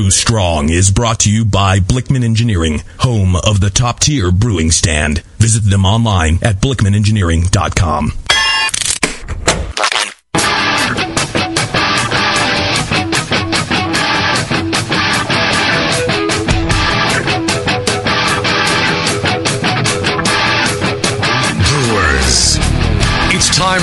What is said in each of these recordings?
Brew Strong is brought to you by Blichmann Engineering, home of the top tier brewing stand. Visit them online at blichmannengineering.com.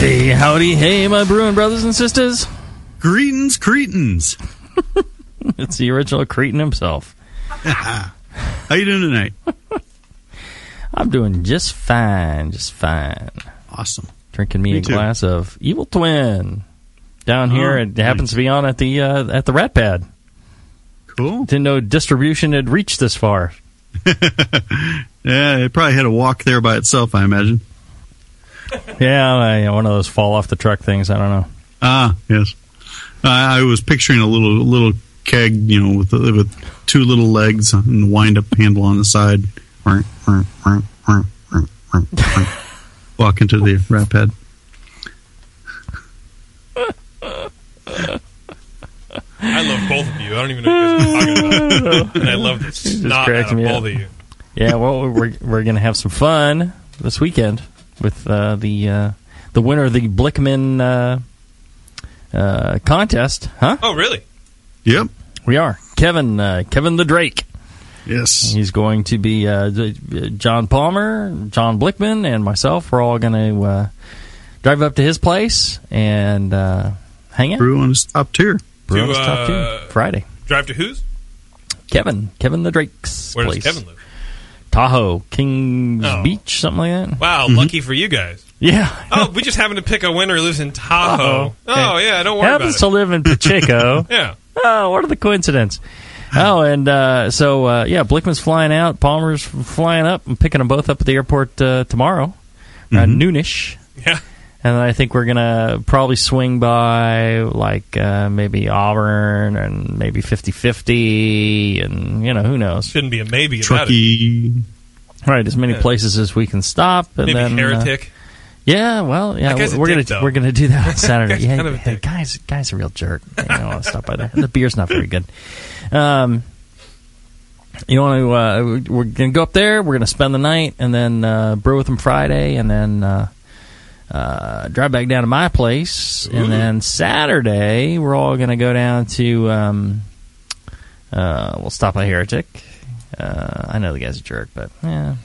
Hey, howdy, hey, my brewing brothers and sisters. Greetings, Cretans. It's the original Cretan himself. How you doing tonight? I'm doing just fine, just fine. Awesome. Drinking me, Me a too. glass of Evil Twin down here. Oh, it happens to be on at the uh, at the Rat Pad. Cool. Didn't know distribution had reached this far. Yeah, it probably had a walk there by itself, I imagine. Yeah, I, one of those fall off the truck things. I don't know. Ah, yes. I I was picturing a little little keg, you know, with with two little legs and a wind up handle on the side. Walk into the rat head. I love both of you. I don't even know what you guys are talking about. and I love the snot cracks out of me both up. of you. Yeah, well, we're we're gonna have some fun this weekend with uh, the uh, the winner of the Blichmann uh, uh, contest, huh? Oh, really? Yep. We are Kevin uh, Kevin the Drake. Yes. He's going to be uh, John Palmer, John Blichmann, and myself. We're all going to uh, drive up to his place and uh, hang out. Brew on his top tier. Brew To, on his top two. uh, Friday. Drive to whose? Kevin, Kevin the Drake's Where place. does Kevin live? Tahoe, Kings Oh. Beach, something like that. Wow, lucky for you guys. Yeah. Oh, we just happened to pick a winner who lives in Tahoe. Tahoe. Oh, yeah, don't worry Happens to live in Pacheco. Yeah. oh, what are the coincidences? Oh, and uh, so uh, yeah, Blichmann's flying out, Palmer's flying up. I'm picking them both up at the airport uh, tomorrow, uh, noonish. Yeah. And then I think we're gonna probably swing by like uh, maybe Auburn and maybe 50-50 and you know who knows. Shouldn't be a maybe about it. Truckee. Right, as many Yeah. places as we can stop. And Maybe then, uh, heretic. yeah, well, yeah, That guy's a we're gonna though. we're gonna do that on Saturday. guy's yeah, kind of a hey, guys, guy's a real jerk. You don't want to stop by there. The beer's not very good. Um, you want to? Uh, we're gonna go up there. We're gonna spend the night, and then uh, brew with them Friday, and then uh, uh, drive back down to my place, and then Saturday we're all gonna go down to. Um, uh, we'll stop by Heretic. Uh, I know the guy's a jerk, but yeah,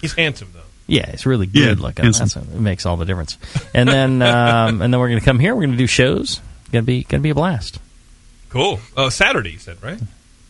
He's handsome, though. yeah, he's really Yeah, good looking. handsome. That's what, it makes all the difference. And then um, and then we're gonna come here. We're gonna do shows. Gonna be gonna be a blast. Cool. Oh, Saturday, you said, right?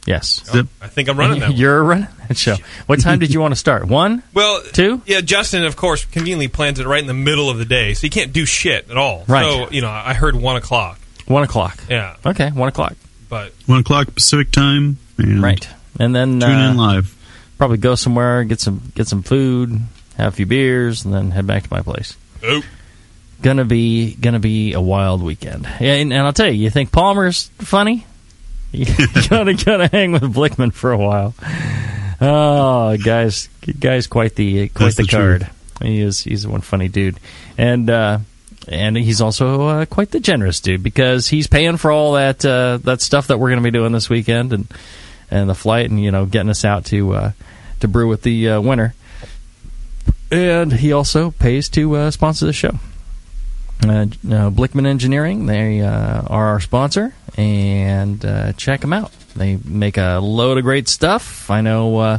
Yes, Zip. I think I'm running that one. you're running that show. What time did you want to start? One, Well, two. Yeah, Justin, of course, conveniently plans it right in the middle of the day, so you can't do shit at all. Right. So, you know, I heard 1 o'clock. One o'clock. Yeah. Okay, one o'clock. But One o'clock Pacific time. And Right, and then Tune uh, in live. probably go somewhere, get some get some food, have a few beers, and then head back to my place. oh, Gonna be gonna be a wild weekend. Yeah, and, and I'll tell you, you think Palmer's funny? You gotta gotta hang with Blichmann for a while. Oh, guys, guy's quite the quite That's the, the card. He is he's one funny dude, and uh, and he's also uh, quite the generous dude because he's paying for all that uh, that stuff that we're going to be doing this weekend and and the flight and you know getting us out to uh, to brew with the uh, winner. And he also pays to uh, sponsor the show. Uh, uh, Blichmann Engineering, they uh, are our sponsor, and uh, check them out. They make a load of great stuff. I know, uh,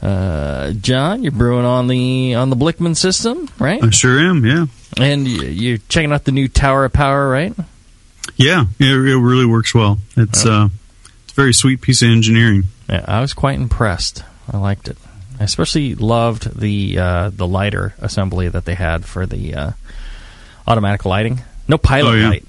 uh, John, you're brewing on the on the Blichmann system, right? I sure am. Yeah. And you- you're checking out the new Tower of Power, right? Yeah. It, it really works well. It's uh, it's a very sweet piece of engineering. Yeah, I was quite impressed. I liked it. I especially loved the uh, the lighter assembly that they had for the uh, automatic lighting. No pilot Oh, yeah. light.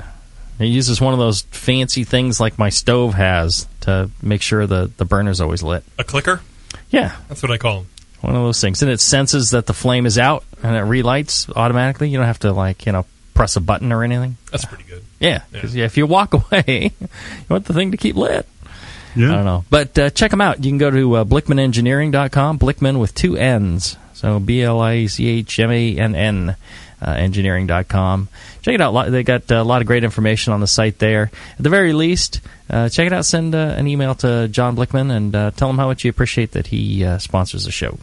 It uses one of those fancy things like my stove has to make sure the, the burner's always lit. A clicker? Yeah, That's what I call them. one of those things. And it senses that the flame is out and it relights automatically. You don't have to, like, you know, press a button or anything. That's pretty good. Yeah, because yeah, if you walk away, you want the thing to keep lit. Yeah. I don't know. But uh, check them out. You can go to uh, blichmannengineering.com, Blichmann with two N's. So B L I C H M A N N uh, engineering.com. Check it out. They got uh, a lot of great information on the site there. At the very least, uh, check it out. Send uh, an email to John Blichmann and uh, tell him how much you appreciate that he uh, sponsors the show.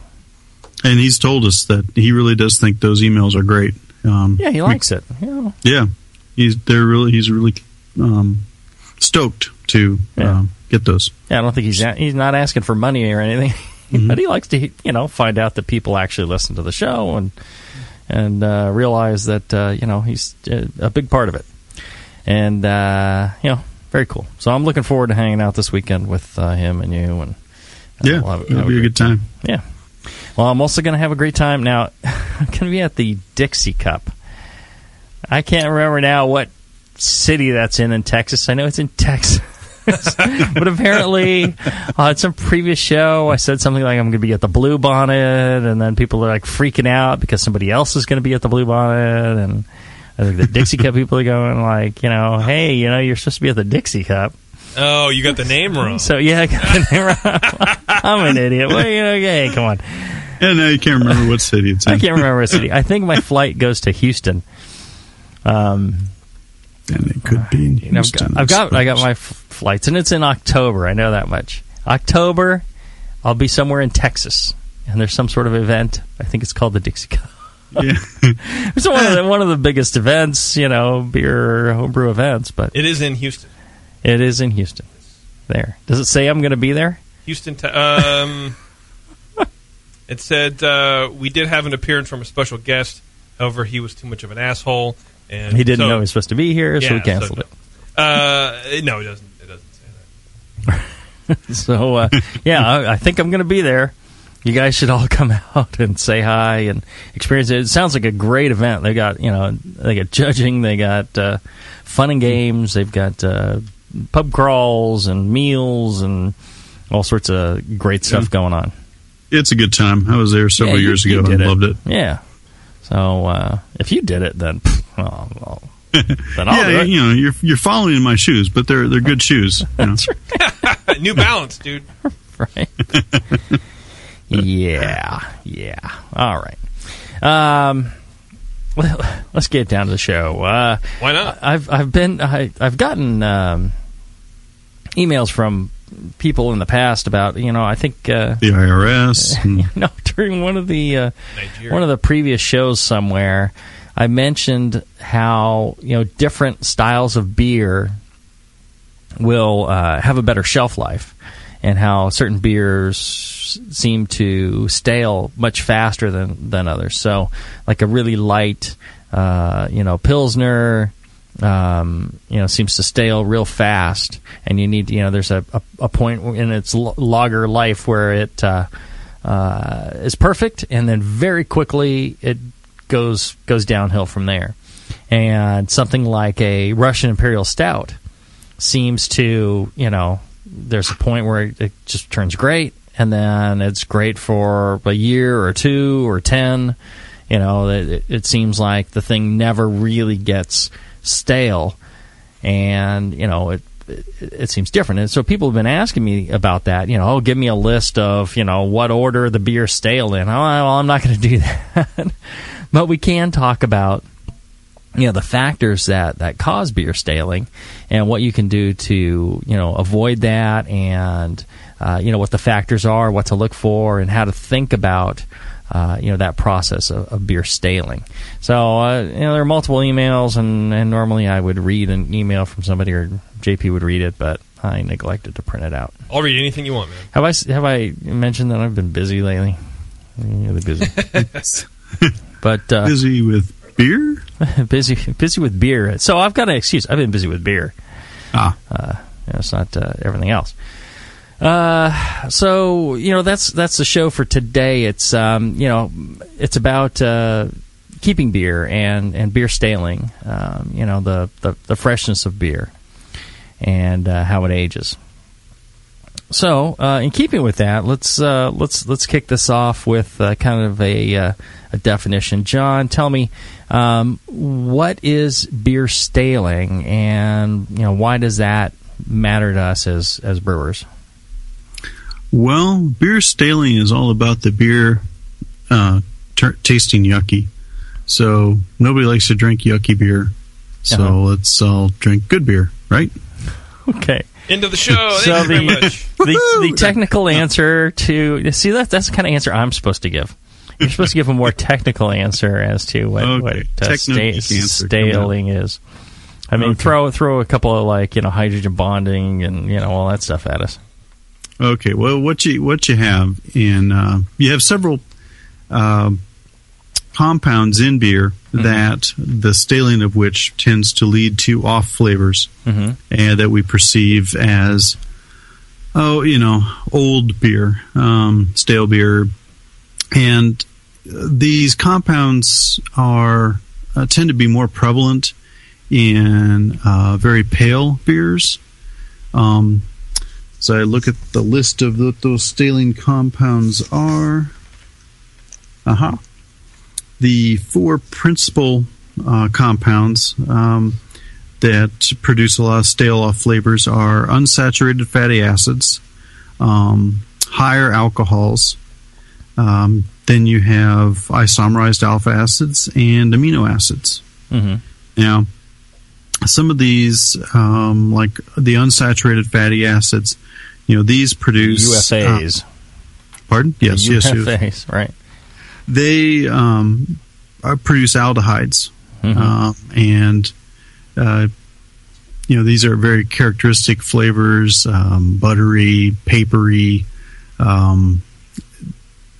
And he's told us that he really does think those emails are great. Um, Yeah, he likes it. You know, Yeah, he's they're really he's really um, stoked to Yeah. um, get those. Yeah, I don't think he's a- he's not asking for money or anything, but he likes to you know find out that people actually listen to the show and and uh, realize that uh, you know he's uh, a big part of it, and uh, you know very cool. So I'm looking forward to hanging out this weekend with uh, him and you and Yeah, we'll have- it'll have be a good time. Yeah. Well, I'm also going to have a great time now. I'm going to be at the Dixie Cup. I can't remember now what city that's in in Texas. I know it's in Texas. but apparently, on some previous show, I said something like I'm going to be at the Blue Bonnet, and then people are like freaking out because somebody else is going to be at the Blue Bonnet, and I think the Dixie Cup people are going like, you know, hey, you know, you're supposed to be at the Dixie Cup. Oh, you got the name wrong. So yeah, I got the name wrong. I'm an idiot. Well, you know, hey, come on. And now you can't remember what city it's in. I can't remember a city. I think my flight goes to Houston. Um, And it could be in and I've Houston. got, I've got, I got my f- flights, and it's in October. I know that much. October, I'll be somewhere in Texas, and there's some sort of event. I think it's called the Dixie Cup. Yeah. It's one of the, one of the biggest events, you know, beer homebrew events, but It is in Houston. it is in Houston. There. Does it say I'm going to be there? Houston. Te- um, it said uh, we did have an appearance from a special guest. However, he was too much of an asshole, and He didn't so- know he was supposed to be here, so we canceled so no. Uh, no, it doesn't. It doesn't say that. it. So uh, yeah, I, I think I'm going to be there. You guys should all come out and say hi and experience it. It sounds like a great event. They got you know they got judging, they got uh, fun and games, they've got uh, pub crawls and meals and all sorts of great stuff Yeah. going on. It's a good time. I was there several Yeah, you- years ago and did loved it. Yeah. So uh, if you did it, then well, well, then yeah, it. you know, you're you're following in my shoes, but they're they're good shoes. You know? New Balance, dude. right? yeah, yeah. All right. Um, let's get down to the show. Uh, Why not? I've I've been I, I've gotten um, emails from people in the past about you know I think uh, The IRS. and- you know during one of the uh, one of the previous shows somewhere I mentioned how you know different styles of beer will uh, have a better shelf life and how certain beers seem to stale much faster than than others. So like a really light uh, you know pilsner um, you know seems to stale real fast and you need you know there's a, a, a point in its lager life where it uh, uh, is perfect and then very quickly it goes goes downhill from there. And something like a Russian Imperial Stout seems to you know there's a point where it, just turns great and then it's great for a year or two or ten. You know it, it seems like the thing never really gets stale and you know it, it it seems different. And so people have been asking me about that you know oh give me a list of you know what order the beer stale in. Oh well i'm not going to do that but we can talk about you know the factors that that cause beer staling and what you can do to you know avoid that and uh, you know what the factors are what to look for and how to think about uh, you know that process of, of beer staling. So uh, you know there are multiple emails and, and normally I would read an email from somebody or JP would read it but I neglected to print it out. I'll read anything you want, man. have I s- have I mentioned that I've been busy lately? Really busy but uh, busy with beer. busy busy with beer. So I've got an excuse. I've been busy with beer. Ah, You know, it's not uh, everything else. Uh, so you know that's that's the show for today. It's um, you know it's about uh, keeping beer and, and beer staling, um, you know, the, the, the freshness of beer and uh, how it ages. So, uh, in keeping with that, let's uh, let's let's kick this off with uh, kind of a, uh, a definition. John, tell me um, what is beer staling, and you know why does that matter to us as as brewers? Well, beer staling is all about the beer uh, t- tasting yucky. So nobody likes to drink yucky beer. So Uh-huh. let's all drink good beer, right? Okay. End of the show. So Thank you very the, much. the the technical answer to see that that's the kind of answer I'm supposed to give. You're supposed to give a more technical answer as to what, Okay. what uh, sta- answer, come on. staling is. I mean, Okay. throw throw a couple of like you know hydrogen bonding and you know all that stuff at us. Okay. Well, what you what you have in uh, you have several um compounds in beer that the staling of which tends to lead to off flavors Mm-hmm. and that we perceive as oh you know old beer um, stale beer and uh, these compounds are uh, tend to be more prevalent in uh, very pale beers um, so I look at the list of what those staling compounds are. Aha. The four principal uh, compounds um, that produce a lot of stale off flavors are unsaturated fatty acids, um, higher alcohols, um, then you have isomerized alpha acids and amino acids. Mm-hmm. Now, some of these, um, like the unsaturated fatty acids, you know, these produce uh, pardon? Yes, yes, yes. UFAs, right? They um, uh, produce aldehydes, Mhm. um, and uh, you know these are very characteristic flavors: um, buttery, papery. Um,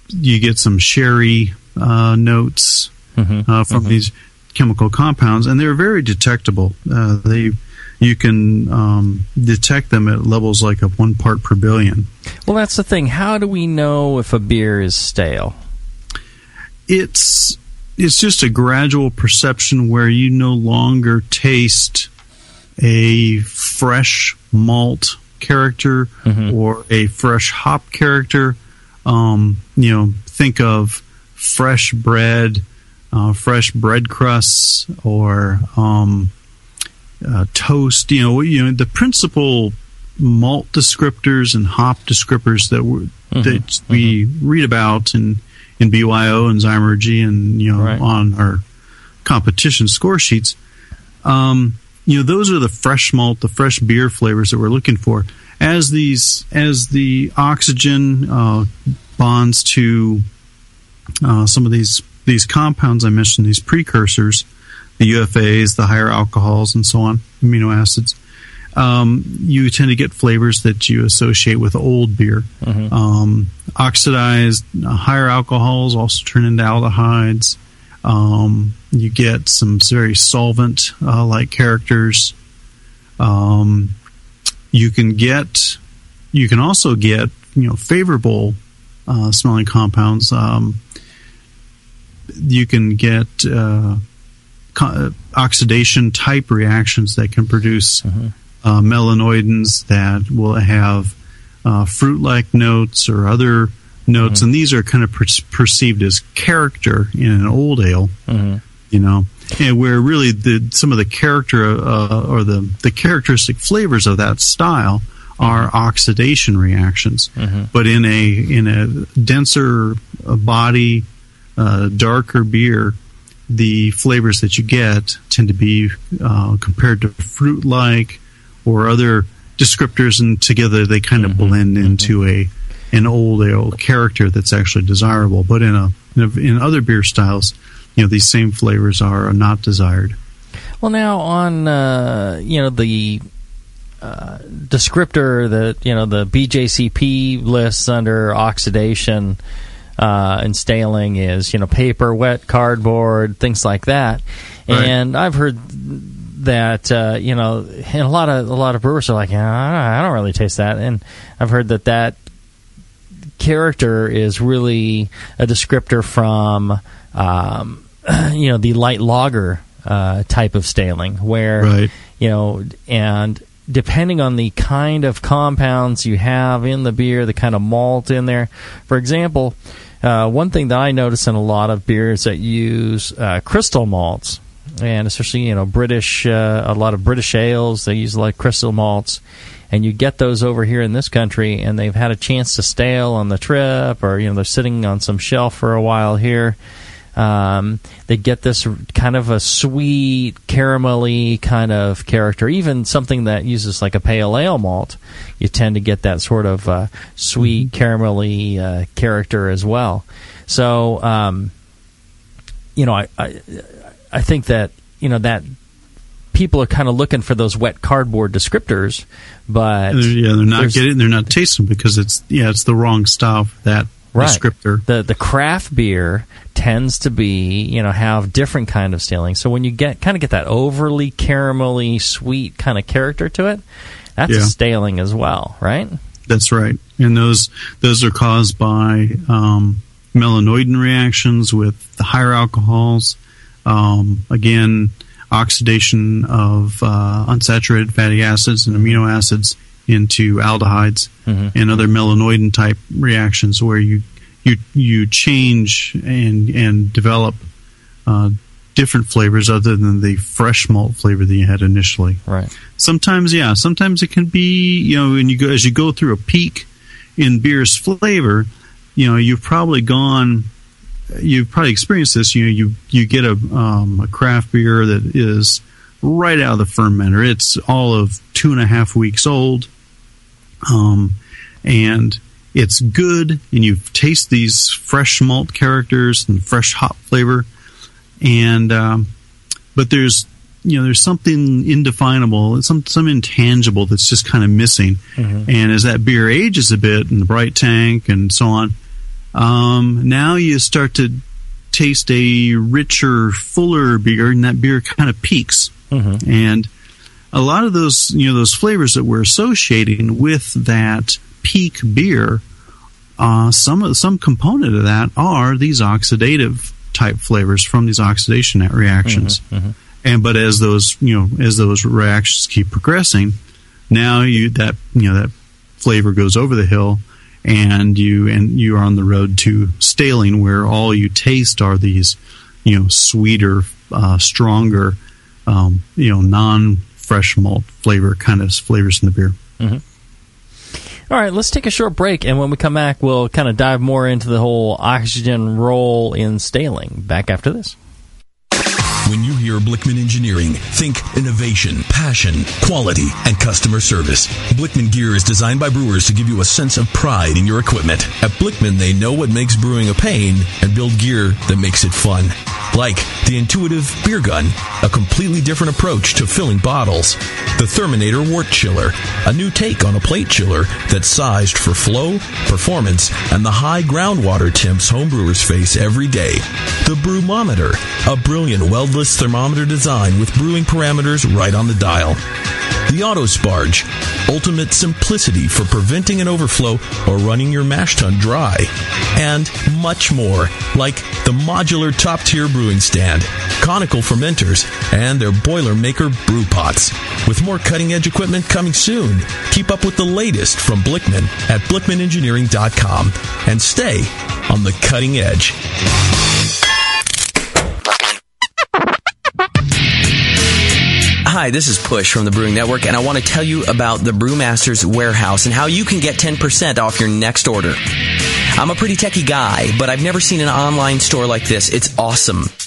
you get some sherry uh, notes Mhm. uh, from Mhm. these chemical compounds, and they're very detectable. Uh, they you can um, detect them at levels like of one part per billion. Well, that's the thing. How do we know if a beer is stale? It's it's just a gradual perception where you no longer taste a fresh malt character Mhm. or a fresh hop character. Um, you know, think of fresh bread, uh, fresh bread crusts, or um, uh, toast. You know, you know the principal malt descriptors and hop descriptors that we Mhm. that we read about in in BYO and Zymurgy and you know Right. on our competition score sheets. Um, you know, those are the fresh malt, the fresh beer flavors that we're looking for. As these, as the oxygen uh, bonds to uh, some of these these compounds I mentioned, these precursors, the UFAs, the higher alcohols, and so on, amino acids. Um, you tend to get flavors that you associate with old beer. Mhm. Um, oxidized, uh, higher alcohols also turn into aldehydes. Um, you get some very solvent uh, like characters. Um, you can get, you can also get, you know, favorable uh, smelling compounds. Um, you can get uh, co- uh, oxidation type reactions that can produce Mhm. Uh, melanoidins that will have uh, fruit like notes or other notes, and these are kind of per- perceived as character in an old ale Mhm. you know, and where really the some of the character uh, or the the characteristic flavors of that style are oxidation reactions. Mhm. But in a in a denser uh, body, uh, darker beer, the flavors that you get tend to be uh, compared to fruit like or other descriptors, and together they kind of blend into a an old ale character that's actually desirable. But in a in, a, in other beer styles, you know, these same flavors are not desired. Well, now on uh, you know the uh, descriptor that you know the BJCP lists under oxidation uh, and staling is you know paper, wet cardboard, things like that. Right. And I've heard that uh, you know, and a lot of a lot of brewers are like, yeah, I don't, I don't really taste that, and I've heard that that character is really a descriptor from um, you know the light lager uh, type of staling, where Right. you know, and depending on the kind of compounds you have in the beer, the kind of malt in there. For example, uh, one thing that I notice in a lot of beers that use uh, crystal malts, and especially you know British, uh, a lot of British ales, they use like crystal malts. And you get those over here in this country, and they've had a chance to stale on the trip, or you know they're sitting on some shelf for a while here. Um, they get this kind of a sweet, caramelly kind of character. Even something that uses like a pale ale malt, you tend to get that sort of uh, sweet, caramelly uh, character as well. So, um, you know, I, I I think that you know that people are kind of looking for those wet cardboard descriptors, but They're- yeah, they're not getting, they're not tasting because it's yeah, it's the wrong style for that Right. descriptor. The the craft beer tends to be, you know, have different kind of staling. So when you get kind of get that overly caramelly sweet kind of character to it, that's a Yeah. staling as well, right? That's right, and those those are caused by um, melanoidin reactions with the higher alcohols. Um, again, oxidation of uh, unsaturated fatty acids and amino acids into aldehydes and other melanoidin type reactions where you you you change and and develop uh, different flavors other than the fresh malt flavor that you had initially Right. sometimes yeah sometimes it can be you know when you go as you go through a peak in beer's flavor you know you've probably gone you've probably experienced this you know you you get a um, a craft beer that is right out of the fermenter. It's all of two and a half weeks old. Um, and it's good and you taste these fresh malt characters and fresh hop flavor. And um, but there's you know there's something indefinable some some intangible that's just kind of missing and as that beer ages a bit in the bright tank and so on um, now you start to taste a richer fuller beer and that beer kind of peaks. And a lot of those you know those flavors that we're associating with that peak beer uh, some some component of that are these oxidative type flavors from these oxidation reactions. And but as those you know as those reactions keep progressing now you that you know that flavor goes over the hill and you and you are on the road to staling where all you taste are these you know sweeter uh, stronger um, you know non fresh malt flavor kind of flavors in the beer All right, let's take a short break, and when we come back, we'll kind of dive more into the whole oxygen role in staling. Back after this. When you hear Blichmann Engineering, think innovation, passion, quality, and customer service. Blichmann gear is designed by brewers to give you a sense of pride in your equipment. At Blichmann, they know what makes brewing a pain and build gear that makes it fun. Like the intuitive beer gun, a completely different approach to filling bottles. The Therminator Wort Chiller, a new take on a plate chiller that's sized for flow, performance, and the high groundwater temps homebrewers face every day. The Brewmometer, a brilliant weldless thermometer design with brewing parameters right on the dial. The Auto Sparge, ultimate simplicity for preventing an overflow or running your mash tun dry. And much more, like the modular top tier brewing stand, conical fermenters, and their Boilermaker brew pots. With more cutting edge equipment coming soon, keep up with the latest from Blichmann at blichmannengineering.com and stay on the cutting edge. Hi, this is Push from the Brewing Network, and I want to tell you about the Brewmaster's Warehouse and how you can get 10% off your next order. I'm a pretty techie guy, but I've never seen an online store like this. It's awesome.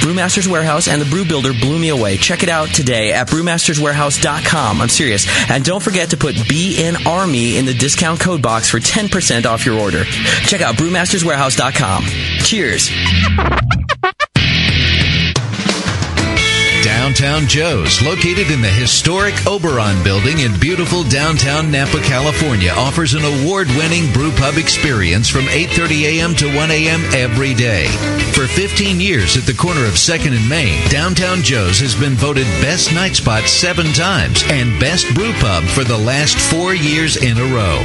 Brewmaster's Warehouse and the Brew Builder blew me away. Check it out today at brewmasterswarehouse.com. I'm serious. And don't forget to put BN Army in the discount code box for 10% off your order. Check out brewmasterswarehouse.com. Cheers. Downtown Joe's, located in the historic Oberon building in beautiful downtown Napa, California, offers an award-winning brew pub experience from 8:30 a.m. to 1 a.m. every day. For 15 years at the corner of 2nd and Main, Downtown Joe's has been voted best night spot 7 times and best brew pub for the last 4 years in a row.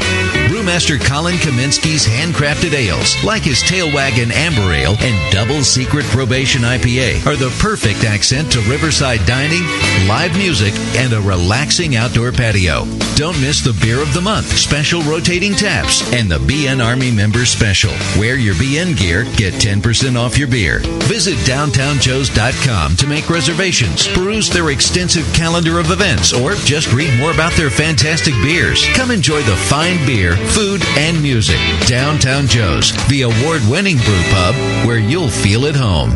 Brewmaster Colin Kaminsky's handcrafted ales, like his Tail Wagon Amber Ale and Double Secret Probation IPA, are the perfect accent to riverside dining, live music, and a relaxing outdoor patio. Don't miss the Beer of the Month, special rotating taps, and the BN Army Member Special. Wear your BN gear, get 10% off your beer. Visit downtownjoes.com to make reservations, peruse their extensive calendar of events, or just read more about their fantastic beers. Come enjoy the fine beer, food, and music. Downtown Joe's, the award winning brew pub where you'll feel at home.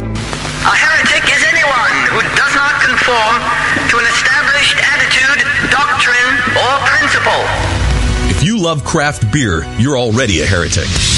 A heretic is anyone who does not conform to an established attitude, doctrine, or principle. If you love craft beer, you're already a heretic.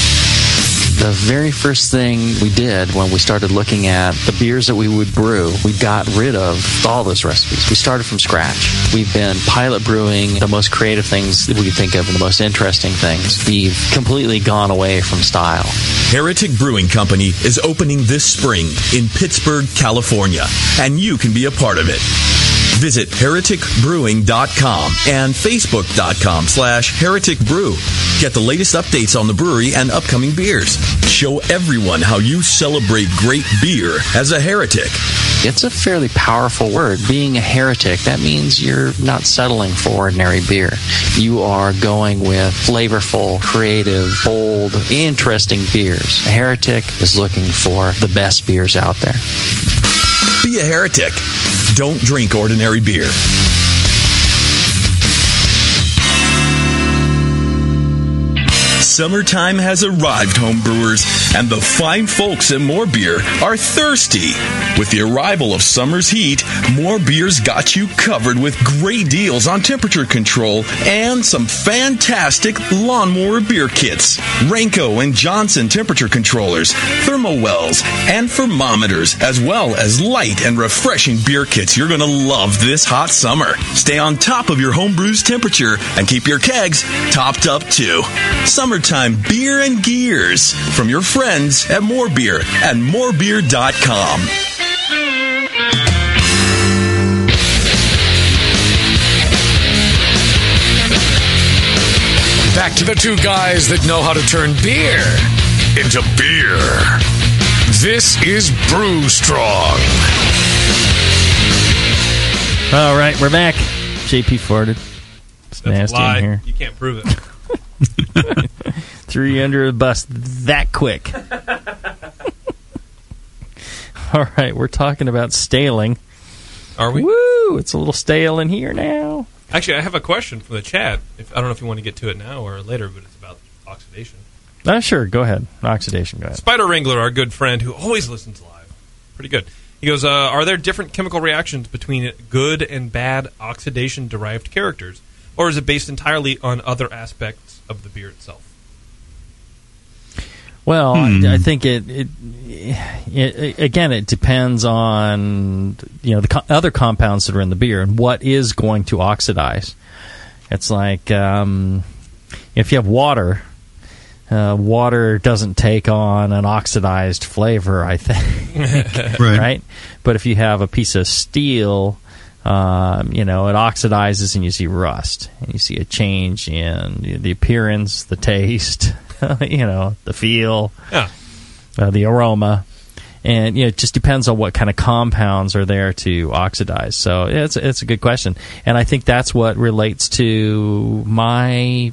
The very first thing we did when we started looking at the beers that we would brew, we got rid of all those recipes. We started from scratch. We've been pilot brewing the most creative things that we could think of and the most interesting things. We've completely gone away from style. Heretic Brewing Company is opening this spring in Pittsburg, California, and you can be a part of it. Visit hereticbrewing.com and facebook.com slash hereticbrew. Get the latest updates on the brewery and upcoming beers. Show everyone how you celebrate great beer as a heretic. It's a fairly powerful word. Being a heretic, that means you're not settling for ordinary beer. You are going with flavorful, creative, bold, interesting beers. A heretic is looking for the best beers out there. Be a heretic. Don't drink ordinary beer. Summertime has arrived, homebrewers, and the fine folks at More Beer are thirsty. With the arrival of summer's heat, More Beer's got you covered with great deals on temperature control and some fantastic lawnmower beer kits. Ranco and Johnson temperature controllers, thermowells, and thermometers, as well as light and refreshing beer kits you're going to love this hot summer. Stay on top of your homebrew's temperature and keep your kegs topped up too. Summertime beer and gears from your friends at More Beer and morebeer.com. Back to the two guys that know how to turn beer into beer. This is Brew Strong. All right, we're back. JP farted. It's That's a nasty lie. in here. You can't prove it. Threw you under the bus that quick. All right, we're talking about staling. Are we? Woo! It's a little stale in here now. Actually, I have a question from the chat. If, I don't know if you want to get to it now or later, but it's about oxidation. Oh, sure. Go ahead. Oxidation. Go ahead. Spider Wrangler, our good friend who always listens live. Pretty good. He goes, uh, Are there different chemical reactions between good and bad oxidation derived characters? Or is it based entirely on other aspects of the beer itself? Well, I, I think it, it, it, again, it depends on you know the co- other compounds that are in the beer and what is going to oxidize. It's like um, if you have water, uh, water doesn't take on an oxidized flavor. I think, Right. right? But if you have a piece of steel, um, you know, it oxidizes and you see rust, and you see a change in the appearance, the taste, you know, the feel, Yeah. uh, the aroma. And you know, it just depends on what kind of compounds are there to oxidize. So it's it's a good question, and I think that's what relates to my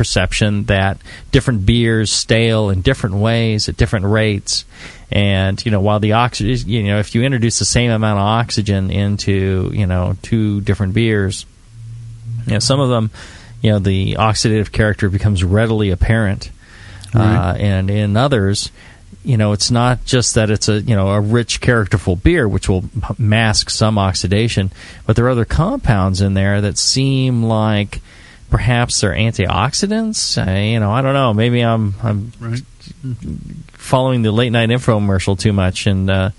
perception that different beers stale in different ways at different rates. And you know, while the oxygen, you know, if you introduce the same amount of oxygen into you know two different beers, you know, some of them, you know, the oxidative character becomes readily apparent, uh, and in others, you know, it's not just that it's a you know a rich, characterful beer, which will mask some oxidation, but there are other compounds in there that seem like perhaps they're antioxidants. I, you know, I don't know. Maybe I'm I'm Right. following the late night infomercial too much, and uh,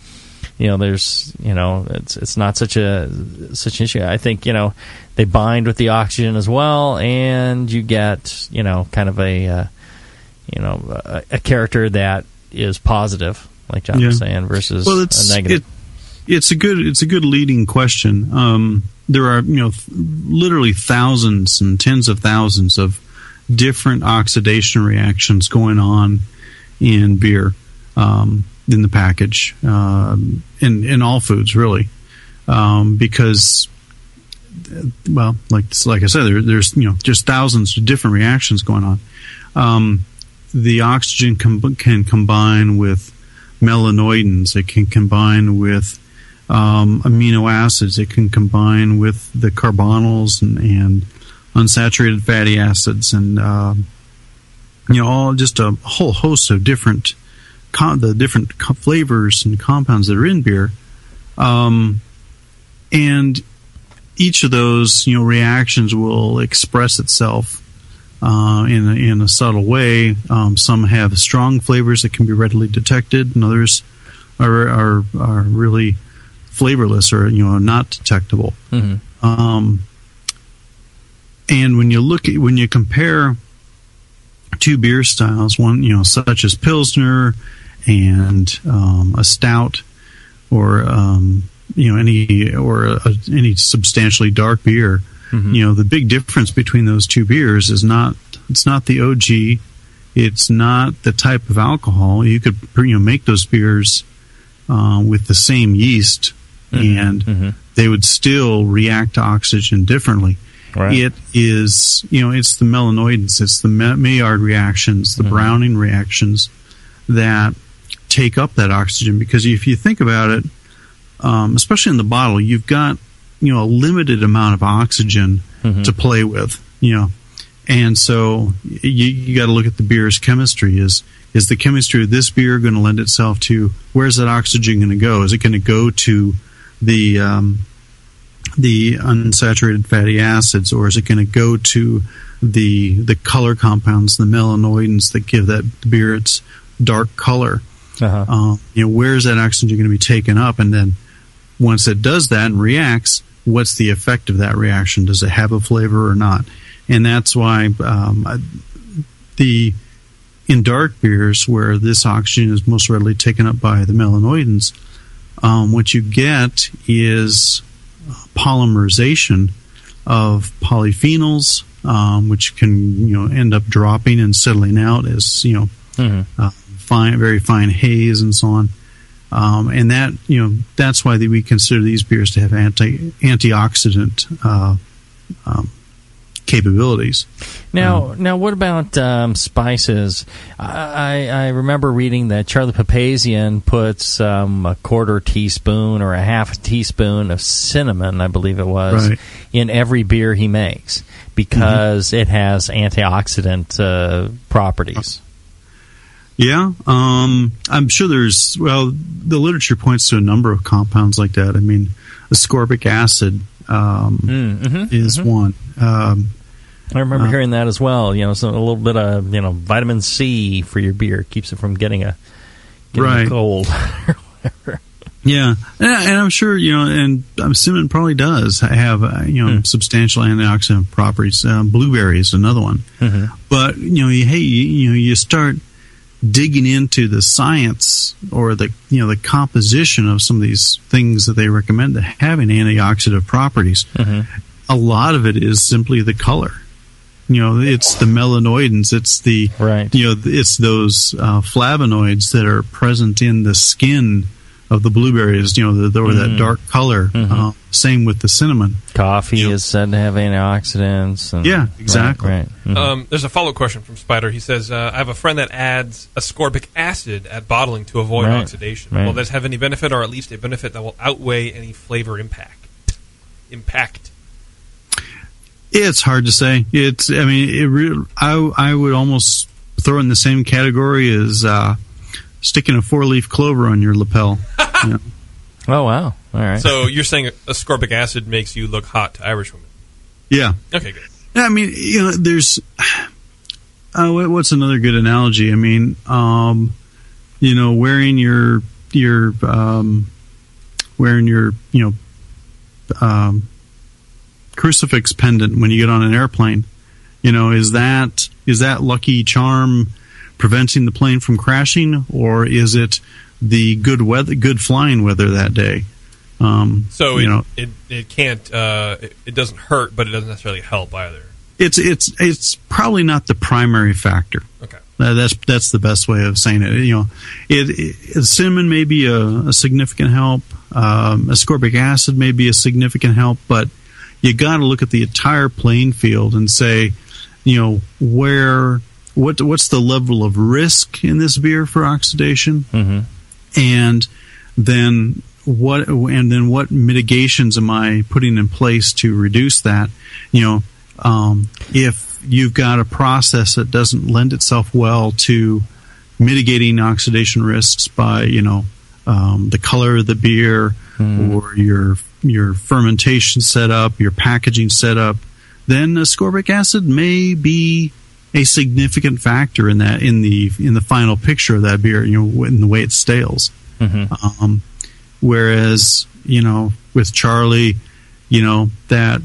you know, there's you know, it's it's not such a such an issue. I think you know they bind with the oxygen as well, and you get you know kind of a uh, you know a, a character that is positive, like John was saying, versus well, it's a negative. It, it's a good it's a good leading question. Um, there are you know th- literally thousands and tens of thousands of different oxidation reactions going on in beer um, in the package um, in in all foods really um, because uh, well like like I said there, there's you know just thousands of different reactions going on. Um, the oxygen com- can combine with melanoidins. It can combine with um, amino acids. It can combine with the carbonyls and, and unsaturated fatty acids, and um, you know, all just a whole host of different the different co- flavors and compounds that are in beer. Um, and each of those, you know, reactions will express itself uh, in a, in a subtle way. Um, some have strong flavors that can be readily detected, and others are are, are really flavorless or you know not detectable. Mhm. Um, and when you look at when you compare two beer styles, one you know such as pilsner and um, a stout, or um, you know any or a, any substantially dark beer, you know the big difference between those two beers is not it's not the OG, it's not the type of alcohol. You could you know make those beers uh, with the same yeast, Mm-hmm. and mm-hmm. they would still react to oxygen differently. Right. It is, you know, it's the melanoidins, it's the Maillard reactions, the mm-hmm. Browning reactions that take up that oxygen. Because if you think about it, um, especially in the bottle, you've got, you know, a limited amount of oxygen to play with, you know. And so you, you got to look at the beer's chemistry. Is is the chemistry of this beer going to lend itself to where's that oxygen going to go? Is it going to go to the um, the unsaturated fatty acids, or is it going to go to the the color compounds, the melanoidins that give that beer its dark color? Uh-huh. Uh, you know, where is that oxygen going to be taken up? And then once it does that and reacts, what's the effect of that reaction? Does it have a flavor or not? And that's why um, I- the in dark beers where this oxygen is most readily taken up by the melanoidins, um, what you get is polymerization of polyphenols, um, which can you know end up dropping and settling out as you know Mhm. uh, fine, very fine haze and so on. Um, and that you know that's why we consider these beers to have anti antioxidant uh, um, capabilities. Now, now, what about um, spices? I, I remember reading that Charlie Papazian puts um, a quarter teaspoon or a half a teaspoon of cinnamon, I believe it was, Right. in every beer he makes because it has antioxidant uh, properties. Yeah, um, I'm sure there's well, the literature points to a number of compounds like that. I mean, ascorbic acid um, mhm, is one. Um, I remember Uh, hearing that as well. You know, so a little bit of you know vitamin C for your beer keeps it from getting a getting a Right. cold. Yeah, and, and I'm sure you know, and um, cinnamon probably does have uh, you know substantial antioxidant properties. Um, blueberry is another one, but you know, you, hey, you, you know, you start digging into the science or the you know the composition of some of these things that they recommend that having antioxidant properties. A lot of it is simply the color. You know, it's the melanoidins. It's the Right. You know, it's those uh, flavonoids that are present in the skin of the blueberries. You know, the, the, or that dark color. Uh, same with the cinnamon. Coffee is said to have antioxidants. And, Yeah, exactly. Right. right. Mhm. Um, there's a follow-up question from Spider. He says, uh, "I have a friend that adds ascorbic acid at bottling to avoid Right, oxidation. right. Will this have any benefit, or at least a benefit that will outweigh any flavor impact?" Impact. It's hard to say. It's. I mean, it. Re- I. I would almost throw in the same category as uh, sticking a four-leaf clover on your lapel. you know. Oh wow! All right. So you're saying ascorbic acid makes you look hot to Irish women? Yeah. Okay, good. I mean, you know, there's. Uh, what's another good analogy? I mean, um, you know, wearing your your um, wearing your you know um, crucifix pendant when you get on an airplane. You know, is that is that lucky charm preventing the plane from crashing, or is it the good weather, good flying weather that day? Um, So you it, know, it it can't uh, it, it doesn't hurt, but it doesn't necessarily help either. it's it's it's probably not the primary factor. Okay. Uh, that's that's the best way of saying it. You know, it, it cinnamon may be a, a significant help. Um, ascorbic acid may be a significant help, but you got to look at the entire playing field and say, you know, where what what's the level of risk in this beer for oxidation, Mm-hmm. and then what and then what mitigations am I putting in place to reduce that? You know, um, if you've got a process that doesn't lend itself well to mitigating oxidation risks by you know um, the color of the beer or your your fermentation setup, your packaging setup, then ascorbic acid may be a significant factor in that in the in the final picture of that beer. You know, in the way it stales. Mm-hmm. Um, whereas, you know, with Charlie, you know, that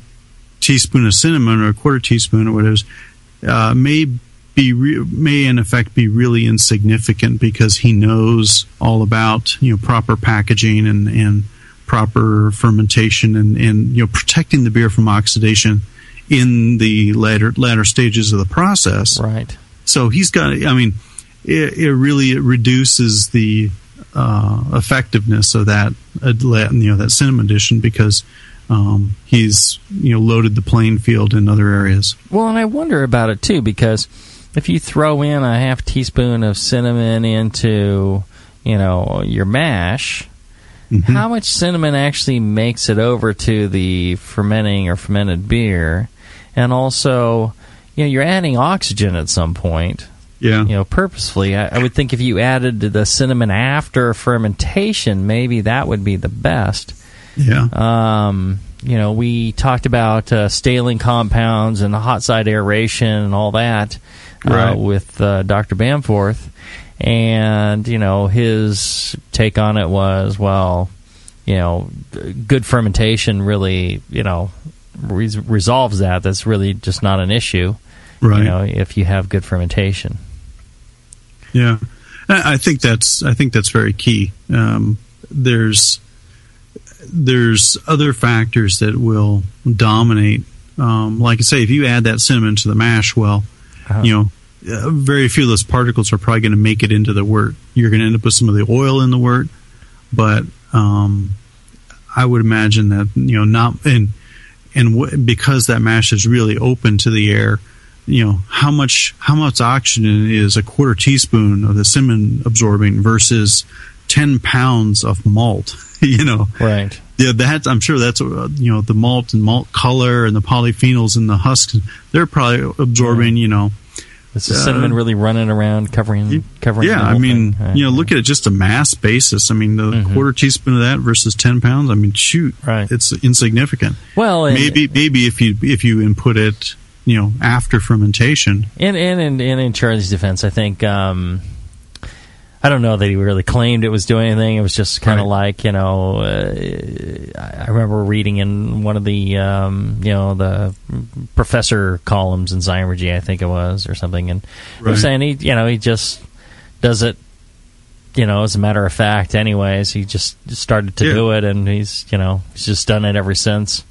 teaspoon of cinnamon or a quarter teaspoon or whatever uh, may be re- may in effect be really insignificant because he knows all about you know proper packaging and and proper fermentation and and you know protecting the beer from oxidation in the latter latter stages of the process. Right. So he's got. I mean, it, it really it reduces the uh, effectiveness of that uh, you know that cinnamon addition because um, he's you know loaded the playing field in other areas. Well, and I wonder about it too because if you throw in a half teaspoon of cinnamon into, you know, your mash, how much cinnamon actually makes it over to the fermenting or fermented beer? And also, you know, you're adding oxygen at some point. Yeah. You know, purposefully. I, I would think if you added the cinnamon after fermentation, maybe that would be the best. Yeah. Um, you know, we talked about uh, staling compounds and hot side aeration and all that uh, Right. with uh, Dr. Bamforth. And, you know, his take on it was, well, you know, good fermentation really, you know, res- resolves that. That's really just not an issue. Right. You know, if you have good fermentation. Yeah, I think that's I think that's very key. Um, there's there's other factors that will dominate. Um, like I say, if you add that cinnamon to the mash, well, Uh-huh. you know, uh, very few of those particles are probably going to make it into the wort. You're going to end up with some of the oil in the wort, but um, I would imagine that you know not and and w- because that mash is really open to the air, you know how much how much oxygen is a quarter teaspoon of the cinnamon absorbing versus ten pounds of malt. you know, Right. yeah, that I'm sure that's uh, you know the malt and malt color and the polyphenols in the husks. They're probably absorbing you know Is the Uh, cinnamon really running around covering covering? yeah, I mean? Right. you know, look at it just a mass basis. I mean, the Mhm. quarter teaspoon of that versus ten pounds. I mean, shoot, Right. it's insignificant. Well, and- maybe maybe if you if you input it, you know, after fermentation. And and and, and in Charlie's defense, I think um, I don't know that he really claimed it was doing anything. It was just kind of like you know, uh, I remember reading in one of the um, you know the professor columns in Zymurgy, I think it was or something, and they were saying he you know he just does it. You know, as a matter of fact, anyways, he just started to Yeah. do it, and he's you know he's just done it ever since.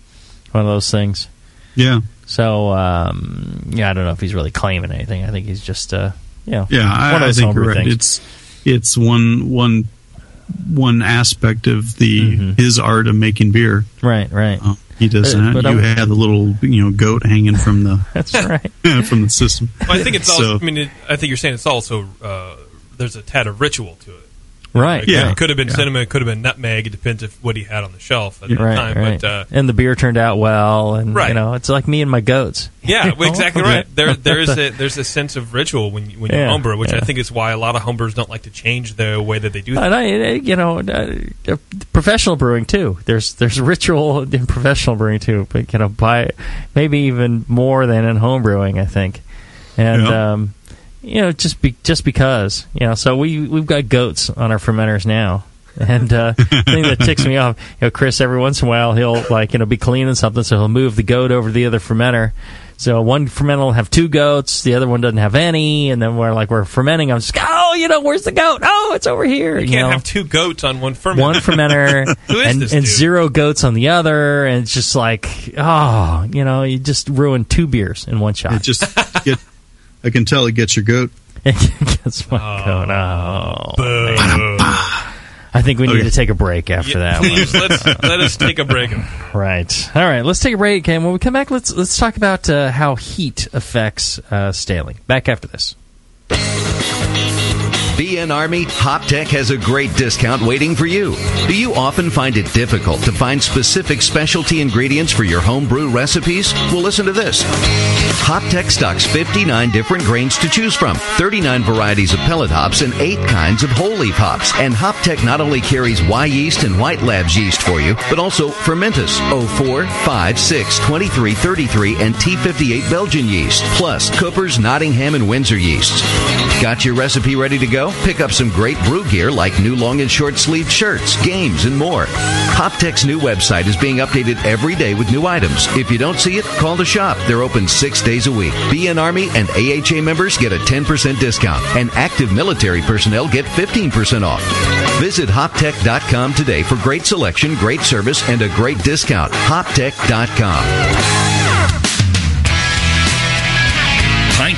One of those things. Yeah, So um, yeah, I don't know if he's really claiming anything. I think he's just uh, you know, yeah, I, one of I those think you're right. things. It's it's one one one aspect of the Mm-hmm. his art of making beer. right, right. Uh, he does Uh, that. You I- had the little you know goat hanging from the That's right. from the system. Well, I think it's also. So- I mean, it, I think you're saying it's also. Uh, there's a tad of ritual to it. Right. Yeah. It could have been Yeah. cinnamon. It could have been nutmeg. It depends if what he had on the shelf at the Right, time. right. But uh, and the beer turned out well, and Right. you know, it's like me and my goats. yeah, well, exactly right. There, there is a there's a sense of ritual when you, when you Yeah, homebrew, which I think is why a lot of homebrewers don't like to change the way that they do things. And I, you know, uh, professional brewing too. There's there's ritual in professional brewing too, but you know, by maybe even more than in home brewing, I think. And um, you know, just be, just because you know, so we we've got goats on our fermenters now. And uh, the thing that ticks me off, you know, Chris every once in a while he'll like you know be cleaning something, so he'll move the goat over to the other fermenter. So one fermenter will have two goats, the other one doesn't have any, and then we're like we're fermenting. I'm just oh, you know, where's the goat? Oh, it's over here. You You, can't know, have two goats on one fermenter. one fermenter and, and zero goats on the other, and it's just like oh, you know, you just ruined two beers in one shot. It just get. I can tell it gets your goat. it Gets my goat. Oh, man. I think we need Okay. to take a break after that. one. Please let's let us take a break. Right. All right. Let's take a break, and when we come back, let's let's talk about uh, how heat affects uh, staling. Back after this. BN Army, HopTech has a great discount waiting for you. Do you often find it difficult to find specific specialty ingredients for your homebrew recipes? Well, listen to this. HopTech stocks 59 different grains to choose from, 39 varieties of pellet hops, and 8 kinds of whole leaf hops. And HopTech not only carries Wyeast and White Labs yeast for you, but also Fermentis, 04, 5, 6, 23, 33, and T58 Belgian yeast, plus Cooper's, Nottingham, and Windsor yeasts. Got your recipe ready to go? Pick up some great brew gear like new long and short sleeved shirts, games, and more. HopTech's new website is being updated every day with new items. If you don't see it, call the shop. They're open six days a week. BN Army and AHA members get a 10% discount, and active military personnel get 15% off. Visit hoptech.com today for great selection, great service, and a great discount. Hoptech.com.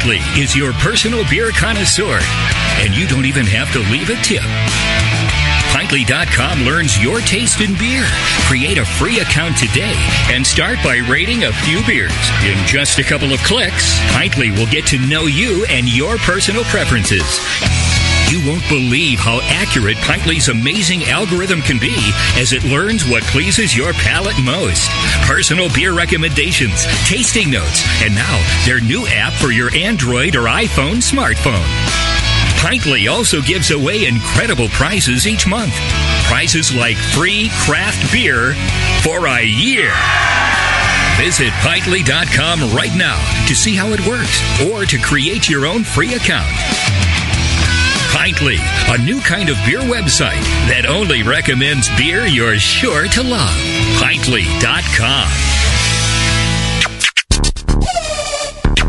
Pintley is your personal beer connoisseur, and you don't even have to leave a tip. Pintley.com learns your taste in beer. Create a free account today and start by rating a few beers. In just a couple of clicks, Pintley will get to know you and your personal preferences. You won't believe how accurate Pintley's amazing algorithm can be as it learns what pleases your palate most. Personal beer recommendations, tasting notes, and now their new app for your Android or iPhone smartphone. Pintley also gives away incredible prizes each month. Prizes like free craft beer for a year. Visit Pintley.com right now to see how it works or to create your own free account. Pintley, a new kind of beer website that only recommends beer you're sure to love. Pintley.com.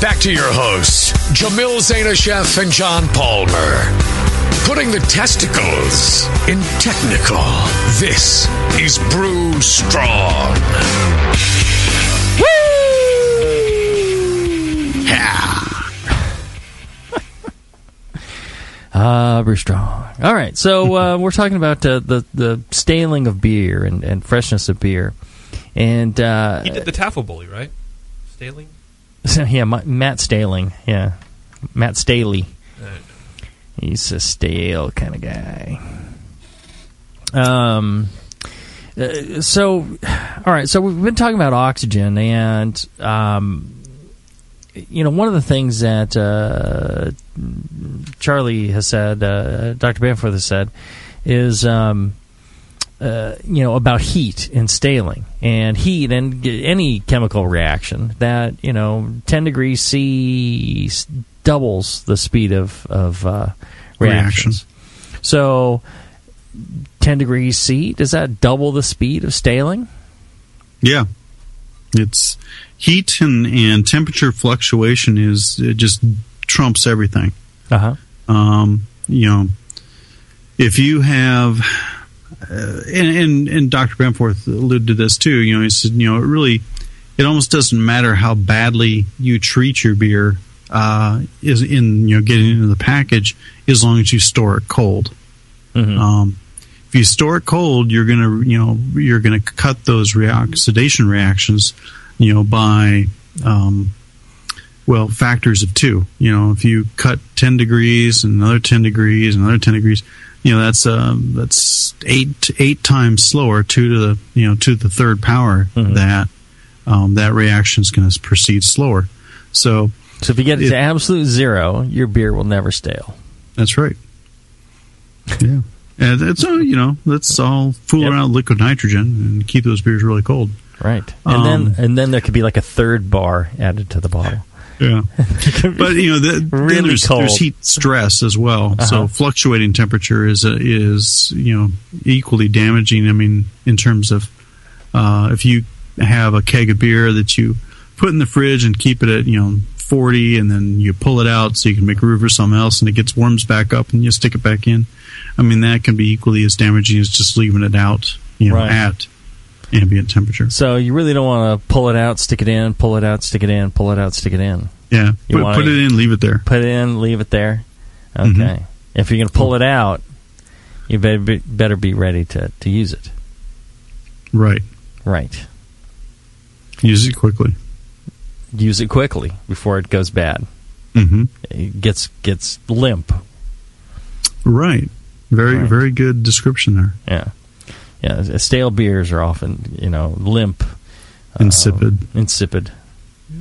Back to your hosts, Jamil Zainasheff and John Palmer. Putting the testicles in technical. This is Brew Strong. Woo! Ah, brew strong. All right, so uh, we're talking about uh, the the staling of beer and, and freshness of beer, and uh, He did the Taffel Bully, right? Staling? Yeah, Ma- Matt Staling. Yeah, Matt Staley. He's a stale kind of guy. Um. uh, so, all right. So we've been talking about oxygen, and um, you know, one of the things that uh, Charlie has said, uh, Dr. Bamforth has said, is um, uh, you know about heat and staling and heat and any chemical reaction that you know 10 degrees c doubles the speed of of uh, reactions. So 10 degrees C does that double the speed of staling? Yeah, it's heat and, and temperature fluctuation is it just trumps everything. Uh huh. Um, you know, if you have, uh, and, and and Dr. Bamforth alluded to this too. You know, he said, you know, it really, it almost doesn't matter how badly you treat your beer, uh, is in you know getting into the package as long as you store it cold. Um, if you store it cold, you're gonna you know you're gonna cut those reoxidation reactions, you know by um, well factors of two. You know if you cut ten degrees and another ten degrees and another ten degrees, you know that's um, that's eight eight times slower two to the you know to the third power that um, that reaction is going to proceed slower. So So if you get it to absolute zero, your beer will never stale. that's right. Yeah. And that's all, you know, let's all fool around with liquid nitrogen and keep those beers really cold. Right. And Um, then and then there could be like a third bar added to the bottle. Yeah. but you know, the, then Really there's, there's heat stress as well. Uh-huh. So fluctuating temperature is a, is you know equally damaging. I mean, in terms of uh, if you have a keg of beer that you put in the fridge and keep it at you know 40, and then you pull it out so you can make room for something else, and it gets warms back up, and you stick it back in. I mean, that can be equally as damaging as just leaving it out, you know, Right. at ambient temperature. So you really don't want to pull it out, stick it in, pull it out, stick it in, pull it out, stick it in. Yeah, You put, put it in, leave it there. Put it in, leave it there. Okay. Mhm. If you're going to pull it out, you better be, better be ready to, to use it. Right. Right. Use it quickly. Use it quickly before it goes bad. Mm-hmm. It gets gets limp. Right. Very, Right. very good description there. Yeah. Yeah. Stale beers are often, you know, limp, Insipid. um, insipid,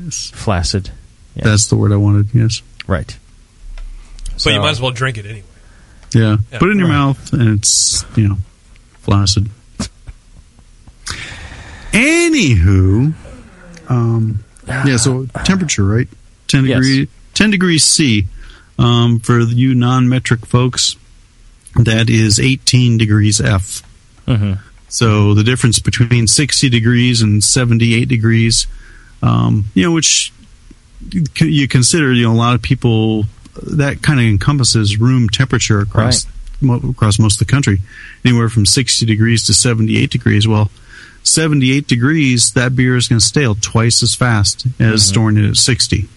Yes. flaccid. Yeah. That's the word I wanted. Yes. right. But you might as well drink it anyway. Yeah. Yeah. Put it in your Right. mouth, and it's you know flaccid. Anywho, um, yeah. So temperature, right? Ten Yes. ten degrees C. Um, for you non-metric folks, that is eighteen degrees F. Mhm. So the difference between 60 degrees and 78 degrees, um, you know, which you consider, you know, a lot of people that kind of encompasses room temperature across mo- across most of the country, anywhere from 60 degrees to 78 degrees. Well, 78 degrees, that beer is going to stale twice as fast as storing it at 60.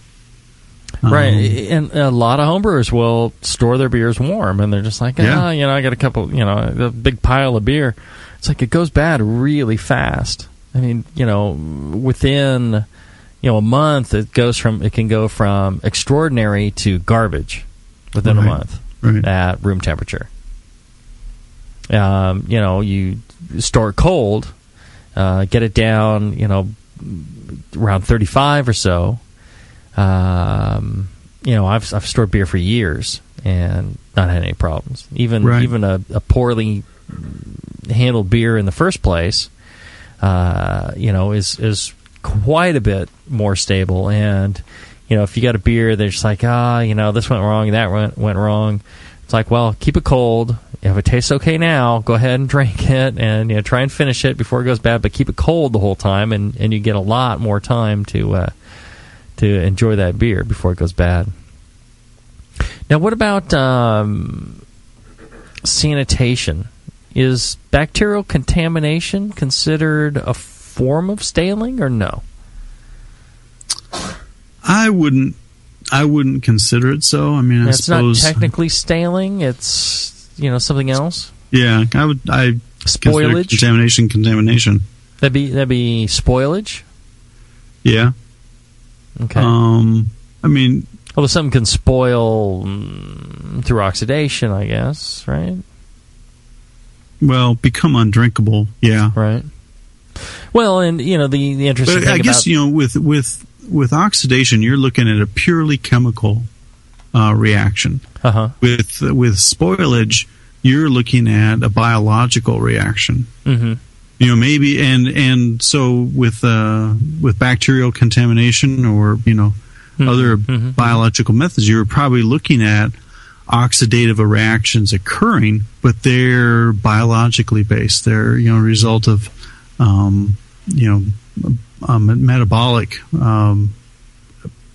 Right, Um, and a lot of homebrewers will store their beers warm, and they're just like, ah, Yeah. you know, I got a couple, you know, a big pile of beer. It's like it goes bad really fast. I mean, you know, within you know a month, it goes from it can go from extraordinary to garbage within a month Right. at room temperature. Um, you know, you store cold, uh, get it down, you know, around 35 or so. Um, you know, I've I've stored beer for years and not had any problems. Even Right. even a, a poorly handled beer in the first place, uh, you know, is is quite a bit more stable. And you know, if you got a beer that's just like ah, you know, this went wrong, that went went wrong. It's like, well, keep it cold. If it tastes okay now, go ahead and drink it, and you know, try and finish it before it goes bad. But keep it cold the whole time, and, and you get a lot more time to uh, to enjoy that beer before it goes bad. Now, what about um, sanitation? Is bacterial contamination considered a form of staling or no? I wouldn't. I wouldn't consider it so. I mean, I it's not technically staling. It's you know something else. yeah, I would. I Spoilage? contamination, contamination. That'd be that'd be spoilage. Yeah. Okay. Um. I mean, Although something can spoil mm, through oxidation, I guess, right? well, become undrinkable. Yeah. Right. Well, and you know the the interesting But I guess about you know with with with oxidation, you're looking at a purely chemical uh, reaction. uh-huh. With with spoilage, you're looking at a biological reaction. hmm You know, maybe and and so with uh, with bacterial contamination or you know other mhm. biological methods, you're probably looking at oxidative reactions occurring, but they're biologically based. They're you know a result of um, you know um, metabolic um,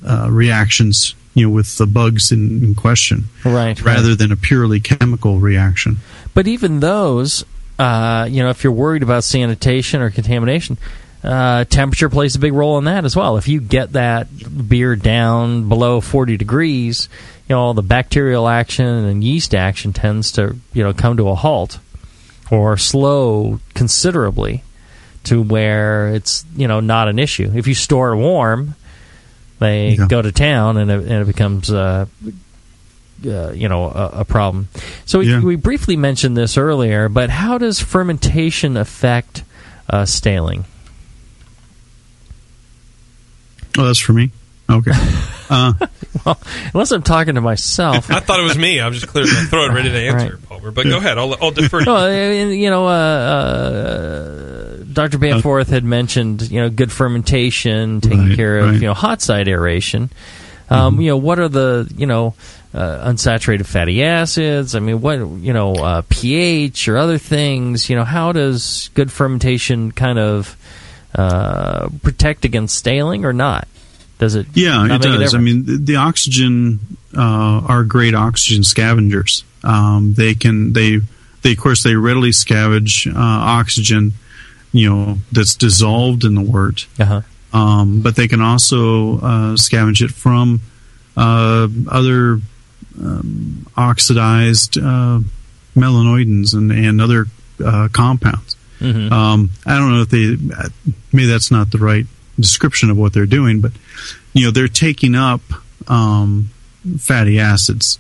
uh, reactions you know with the bugs in, in question, Right, Rather right. than a purely chemical reaction. But even those, uh, you know, if you're worried about sanitation or contamination, uh, temperature plays a big role in that as well. If you get that beer down below 40 degrees, you know, all the bacterial action and yeast action tends to, you know, come to a halt or slow considerably to where it's, you know, not an issue. If you store it warm, they Yeah. go to town and it, and it becomes uh, uh, you know a, a problem. So we, Yeah. we briefly mentioned this earlier, but how does fermentation affect uh, staling? Oh, that's for me. Okay. Uh, well, unless I'm talking to myself. I thought it was me. I'm just clear to throw it ready to answer, Right. Palmer. But go ahead. I'll, I'll defer to you. well, and, you know, uh, uh, Dr. Bamforth had mentioned, you know, good fermentation, taking Right, care of, right. you know, hot side aeration. Um, You know, what are the, you know, uh, unsaturated fatty acids? I mean, what, you know, uh, pH or other things? You know, how does good fermentation kind of uh, protect against staling or not? Does it? Yeah, it does. I mean, the, the oxygen uh, are great oxygen scavengers. Um, they can they they of course they readily scavenge uh, oxygen, you know, that's dissolved in the wort. Uh-huh. Um, but they can also uh, scavenge it from uh, other um, oxidized uh, melanoidins and, and other uh, compounds. Mhm. Um, I don't know if they maybe that's not the right description of what they're doing, but you know they're taking up um, fatty acids,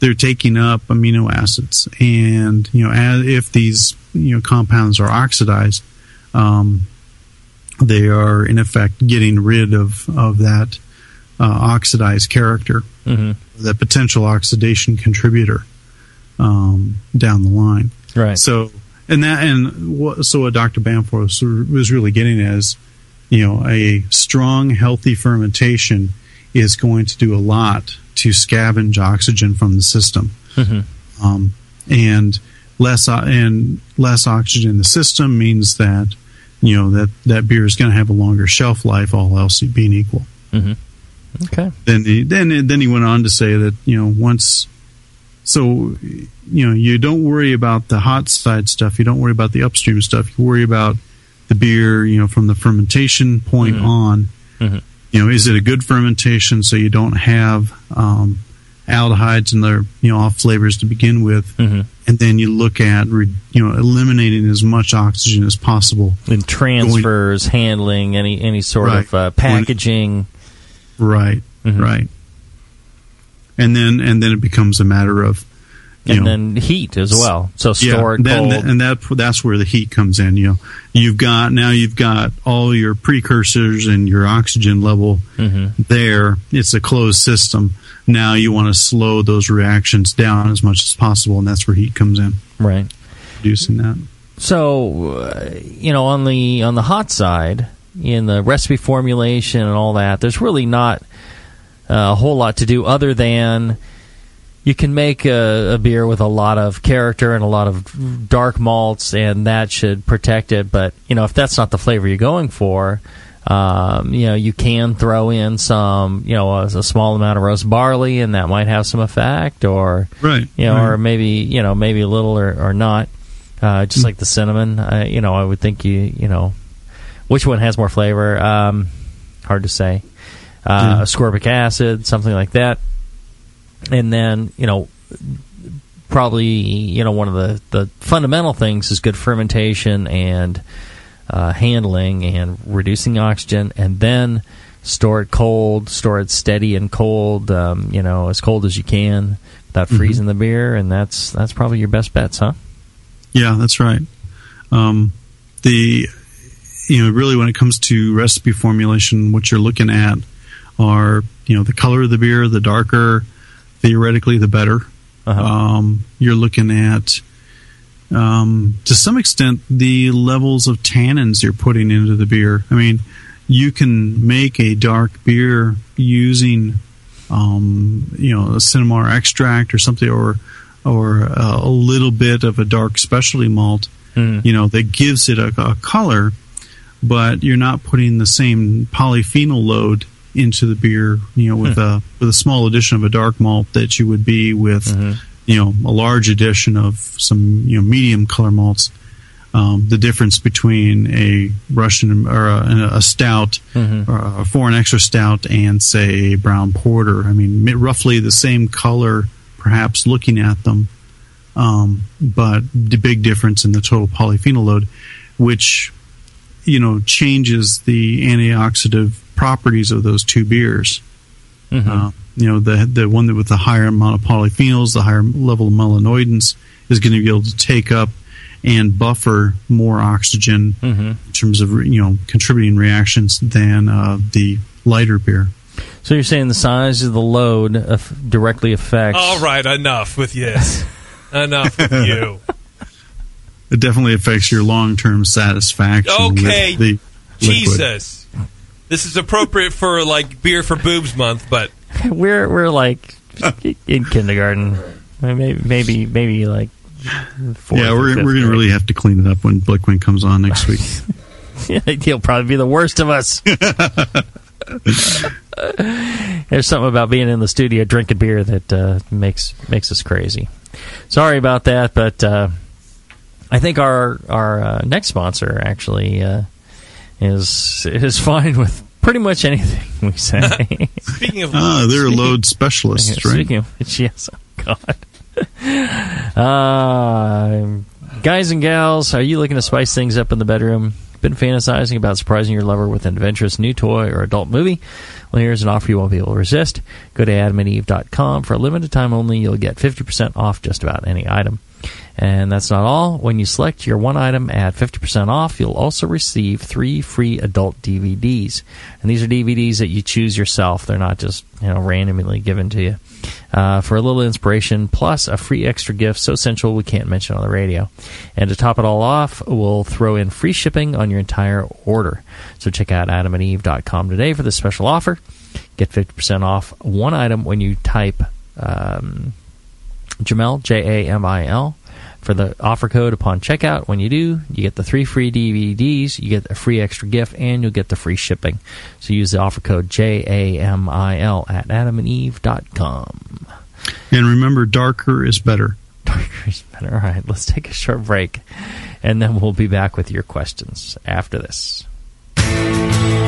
they're taking up amino acids, and you know as, if these you know compounds are oxidized, um, they are in effect getting rid of of that uh, oxidized character, Mhm. The potential oxidation contributor um, down the line. Right. So, and that, and what, so what Dr. Bamforth was, really getting is, you know, a strong, healthy fermentation is going to do a lot to scavenge oxygen from the system. Mhm. Um, and less, o- and less oxygen in the system means that, you know, that, that beer is going to have a longer shelf life, all else being equal. Mhm. Okay. Then he, then then he went on to say that you know once, so you know you don't worry about the hot side stuff. You don't worry about the upstream stuff. You worry about the beer. You know from the fermentation point Mhm. on. Mhm. You know is it a good fermentation so you don't have um, aldehydes and their you know off flavors to begin with, Mhm. and then you look at re, you know eliminating as much oxygen as possible. And transfers, handling, any any sort Right. of uh, packaging. Right, Mhm. right. And then and then it becomes a matter of you and know, then heat as well. So store it then, cold. and that that's where the heat comes in. You know, you've got now you've got all your precursors and your oxygen level Mhm. there. It's a closed system. Now you want to slow those reactions down as much as possible, and that's where heat comes in, right. producing that. So, uh, you know, on the on the hot side, in the recipe formulation and all that, there's really not uh, a whole lot to do other than you can make a, a beer with a lot of character and a lot of dark malts, and that should protect it. But you know, if that's not the flavor you're going for, um, you know, you can throw in some, you know, a, a small amount of roast barley, and that might have some effect, or Right. you know, right. or maybe you know, maybe a little or, or not. Uh, just like the cinnamon, uh, you know, I would think you, you know, which one has more flavor? Um, hard to say. Uh, Yeah. Ascorbic acid, something like that, and then you know, probably you know one of the the fundamental things is good fermentation and uh, handling and reducing oxygen, and then store it cold, store it steady and cold, um, you know, as cold as you can without Mhm. freezing the beer, and that's that's probably your best bets, huh? Yeah, that's right. Um, the you know really when it comes to recipe formulation, what you're looking at are you know the color of the beer. The darker, theoretically, the better. Uh-huh. Um, you're looking at um, to some extent the levels of tannins you're putting into the beer. I mean, you can make a dark beer using um, you know a cinnamon extract or something or or uh, a little bit of a dark specialty malt Mhm. you know that gives it a, a color but you're not putting the same polyphenol load into the beer, you know, with Hmm. a with a small addition of a dark malt that you would be with, Mm-hmm. you know, a large addition of some you know medium color malts. Um, the difference between a Russian or a, a stout, Mm-hmm. or a foreign extra stout, and say a brown porter. I mean, roughly the same color, perhaps looking at them, um, but the big difference in the total polyphenol load, which you know changes the antioxidant properties of those two beers. Mm-hmm. Uh, you know, the the one that with the higher amount of polyphenols, the higher level of melanoidins, is going to be able to take up and buffer more oxygen Mm-hmm. in terms of you know contributing reactions than uh, the lighter beer. So you're saying the size of the load aff- directly affects. All right, enough with this. enough with you. It definitely affects your long term satisfaction. Okay, with the liquid. Jesus. This is appropriate for like beer for boobs month, but we're we're like in kindergarten, maybe maybe maybe like. fourth Yeah, we're we're going to really have to clean it up when Blichmann comes on next week. He'll probably be the worst of us. There's something about being in the studio drinking beer that uh, makes makes us crazy. Sorry about that, but uh, I think our our uh, next sponsor actually uh, is is fine with pretty much anything we say. Speaking of ah, they're a load specialist, right? Speaking of which, yes, oh God. Uh, guys and gals, are you looking to spice things up in the bedroom? Been fantasizing about surprising your lover with an adventurous new toy or adult movie? Well, here's an offer you won't be able to resist. Go to adamandeve.com. For a limited time only, you'll get 50% off just about any item. And that's not all. When you select your one item at 50% off, you'll also receive three free adult DVDs. And these are DVDs that you choose yourself. They're not just, you know, randomly given to you. Uh, for a little inspiration, plus a free extra gift so sensual we can't mention on the radio. And to top it all off, we'll throw in free shipping on your entire order. So check out adamandeve.com today for this special offer. Get 50% off one item when you type um, Jamil, J A M I L, for the offer code upon checkout. When you do, you get the three free DVDs, you get a free extra gift, and you'll get the free shipping. So use the offer code J A M I L at adamandeve.com. And remember, darker is better. Darker is better. All right, let's take a short break, and then we'll be back with your questions after this.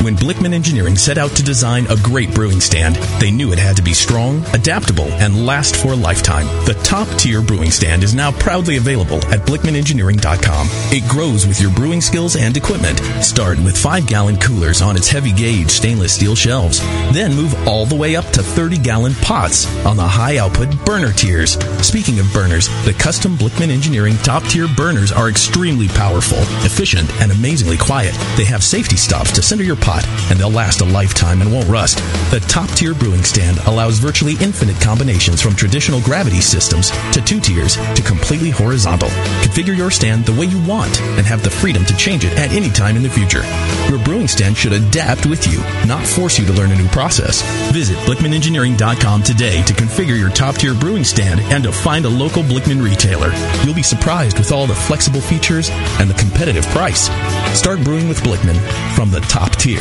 When Blichmann Engineering set out to design a great brewing stand, they knew it had to be strong, adaptable, and last for a lifetime. The top tier brewing stand is now proudly available at BlichmannEngineering.com. It grows with your brewing skills and equipment. Start with 5 gallon coolers on its heavy gauge stainless steel shelves. Then move all the way up to 30 gallon pots on the high output burner tiers. Speaking of burners, the custom Blichmann Engineering top tier burners are extremely powerful, efficient, and amazingly quiet. They have safety stops to center your pot, and they'll last a lifetime and won't rust. The top tier brewing stand allows virtually infinite combinations from traditional gravity systems to two tiers to completely horizontal. Configure your stand the way you want and have the freedom to change it at any time in the future. Your brewing stand should adapt with you, not force you to learn a new process. Visit BlichmannEngineering.com today to configure your top tier brewing stand and to find a local Blichmann retailer. You'll be surprised with all the flexible features and the competitive price. Start brewing with Blichmann from the top tier.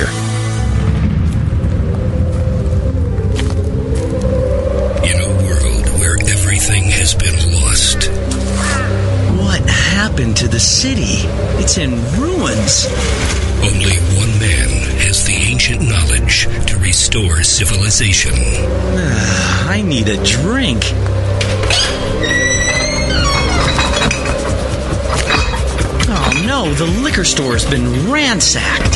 In a world where everything has been lost, What happened to the city? It's in ruins. only one man has the ancient knowledge to restore civilization. Ah, I need a drink. Oh no, the liquor store's been ransacked.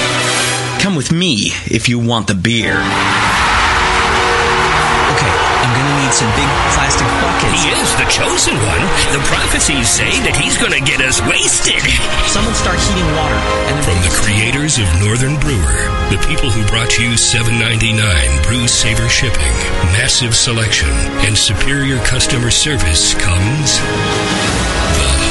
Come with me if you want the beer. Okay, I'm gonna need need some big plastic buckets. He is the chosen one. The prophecies say that he's going to get us wasted. Someone start heating water. And From the creators of Northern Brewer, the people who brought you 7.99 Brew Saver shipping, massive selection, and superior customer service comes the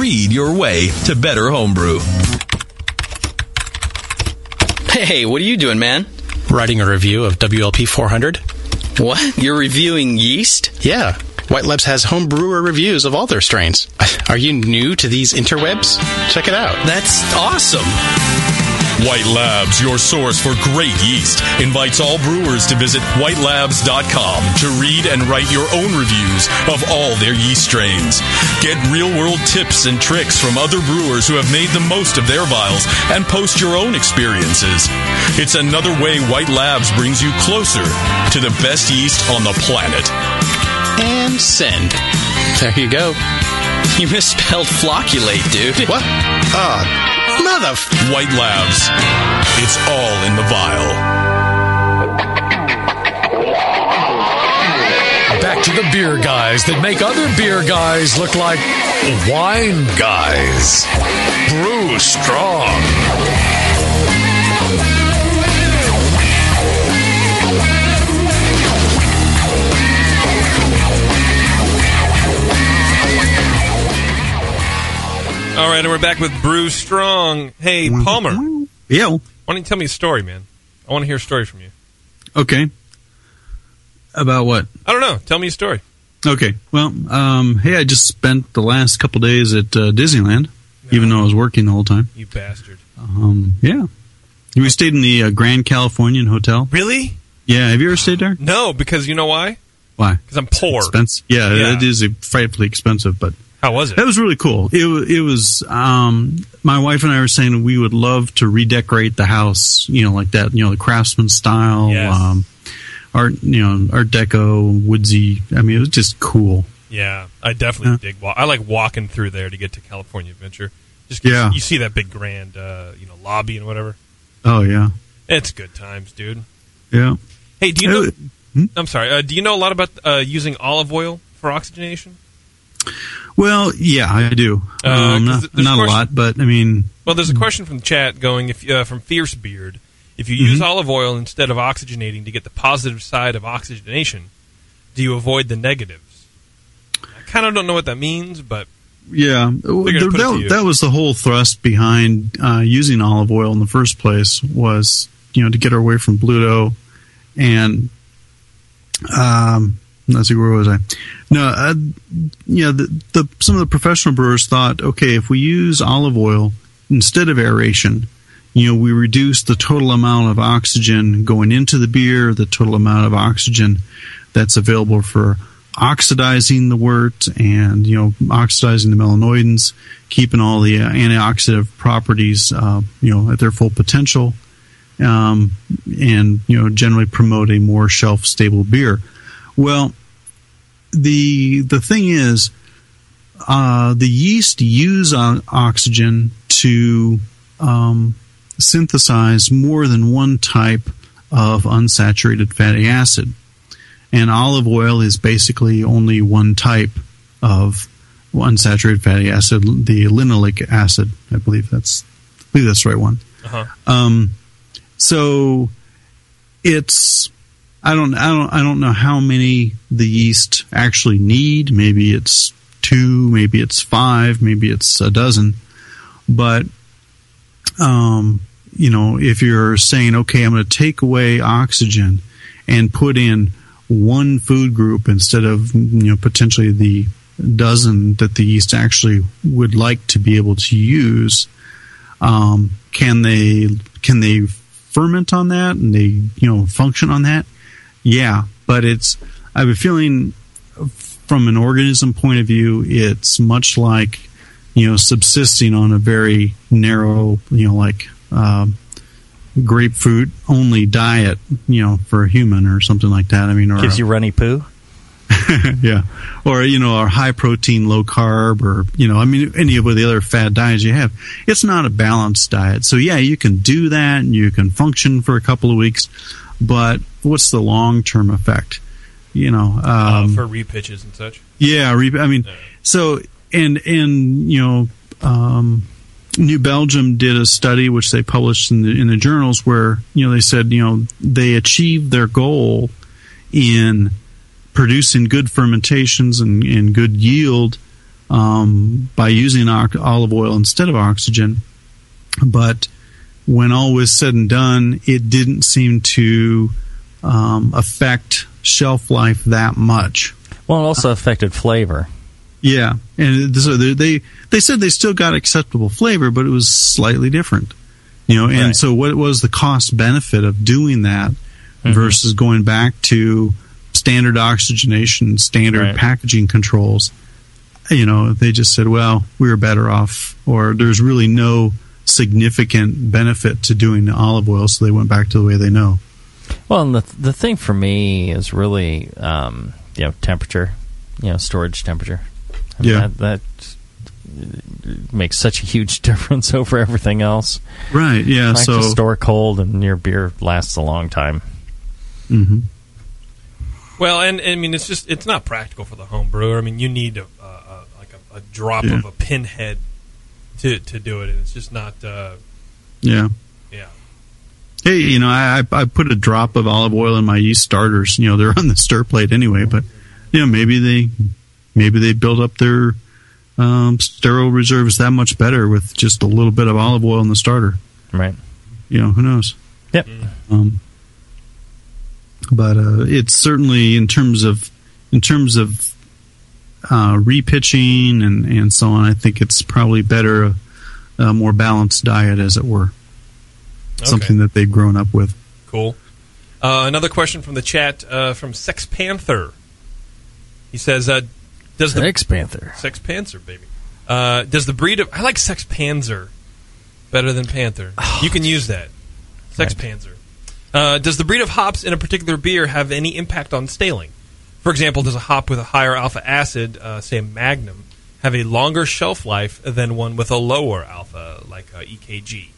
your way to better homebrew. Hey, what are you doing, man? Writing a review of WLP 400. What? You're reviewing yeast? Yeah. White Labs has home brewer reviews of all their strains. Are you new to these interwebs? Check it out. That's awesome. White Labs, your source for great yeast, invites all brewers to visit whitelabs.com to read and write your own reviews of all their yeast strains. Get real world tips and tricks from other brewers who have made the most of their vials and post your own experiences. It's another way White Labs brings you closer to the best yeast on the planet. And send. There you go. You misspelled flocculate, dude. What? Ah, mother. White Labs. It's all in the vial. Back to the beer guys that make other beer guys look like wine guys. Brew strong. All right, and we're back with Brew Strong. Hey, Palmer. Yeah. Why don't you tell me a story, man? I want to hear a story from you. Okay. About what? I don't know. Tell me a story. Okay. Well, um, hey, I just spent the last couple days at uh, Disneyland, even though I was working the whole time. You bastard. Um, yeah. We stayed in the uh, Grand Californian Hotel. Really? Yeah. Have you ever stayed there? No, because you know why? Why? Because I'm poor. Expensive. Yeah, Yeah. it is frightfully expensive, but How was it? that was really cool. It it was. Um, my wife and I were saying we would love to redecorate the house, you know, like that, you know, the craftsman style, Yes. um, art, you know, Art Deco, woodsy. I mean, it was just cool. Yeah, I definitely Yeah. dig. Wa- I like walking through there to get to California Adventure. Just Yeah. you see that big grand, uh, you know, lobby and whatever. Oh yeah, It's good times, dude. yeah. Hey, do you know? Hmm? I'm sorry. Uh, do you know a lot about uh, using olive oil for oxygenation? Well, yeah, I do. Uh, um, not not a lot, but I mean, Well, there's a question from the chat going if uh, from Fierce Beard. If you use Mhm. olive oil instead of oxygenating to get the positive side of oxygenation, do you avoid the negatives? I kind of don't know what that means, but Yeah, gonna There- it to that, that was the whole thrust behind uh, using olive oil in the first place was you know to get away from Bluto and um, let's see where was I? No, uh, you know the, the some of the professional brewers thought okay if we use olive oil instead of aeration. You know, we reduce the total amount of oxygen going into the beer, the total amount of oxygen that's available for oxidizing the wort and you know oxidizing the melanoidins, keeping all the uh, antioxidant properties uh, you know at their full potential, um, and you know generally promote a more shelf stable beer. Well, the the thing is, uh, the yeast use o- oxygen to um, synthesize more than one type of unsaturated fatty acid and olive oil is basically only one type of unsaturated fatty acid, the linoleic acid. I believe that's I believe that's the right one. uh-huh. Um, so it's I don't I don't I don't know how many the yeast actually need. Maybe it's two, maybe it's five, maybe it's a dozen. But um, you know, if you're saying, okay, I'm going to take away oxygen and put in one food group instead of you know potentially the dozen that the yeast actually would like to be able to use, um, can they can they ferment on that and they you know function on that? Yeah, but it's I have a feeling from an organism point of view, it's much like you know subsisting on a very narrow you know like um, grapefruit only diet you know for a human or something like that. I mean, or Gives you runny poo. yeah, or you know, our high protein, low carb, or you know, I mean, any of the other fad diets you have. It's not a balanced diet. So yeah, you can do that, and you can function for a couple of weeks, but what's the long term effect? You know, uh, um, for repitches and such. yeah, re- I mean, so and and you know, um, New Belgium did a study which they published in the in the journals where you know they said you know they achieved their goal in producing good fermentations and, and good yield um, by using olive oil instead of oxygen, but when all was said and done, it didn't seem to um, affect shelf life that much. Well, it also affected flavor. Yeah, and so they they, they said they still got acceptable flavor, but it was slightly different. You know, and Right. so what was the cost benefit of doing that Mm-hmm. versus going back to standard oxygenation, standard Right. packaging controls? You know, they just said, well, we were better off, or there's really no significant benefit to doing the olive oil, so they went back to the way they know. Well, and the the thing for me is really, um, you know, temperature, you know, storage temperature. I mean, Yeah. that, that makes such a huge difference over everything else. Right, yeah, I like so- to store cold, and your beer lasts a long time. Mm-hmm. Well, and, and I mean, it's just it's not practical for the home brewer. I mean, you need a, a, a like a, a drop Yeah. of a pinhead to to do it, and it's just not. Uh, Yeah. Yeah. Hey, you know, I I I put a drop of olive oil in my yeast starters. You know, they're on the stir plate anyway, but you know, maybe they maybe they build up their um, sterol reserves that much better with just a little bit of olive oil in the starter. Right. You know, who knows? Yep. Um, but uh, it's certainly in terms of in terms of uh, repitching and and so on. I think it's probably better a, a more balanced diet, as it were, something that they've grown up with. Cool. Uh, another question from the chat uh, from Sex Panther. He says, uh, "Does the Sex Panther, Sex Panther, baby, uh, does the breed of I like Sex Panzer better than Panther. you can use that. Sex Panzer. Uh, does the breed of hops in a particular beer have any impact on staling? For example, does a hop with a higher alpha acid, uh, say Magnum, have a longer shelf life than one with a lower alpha, like uh, EKG?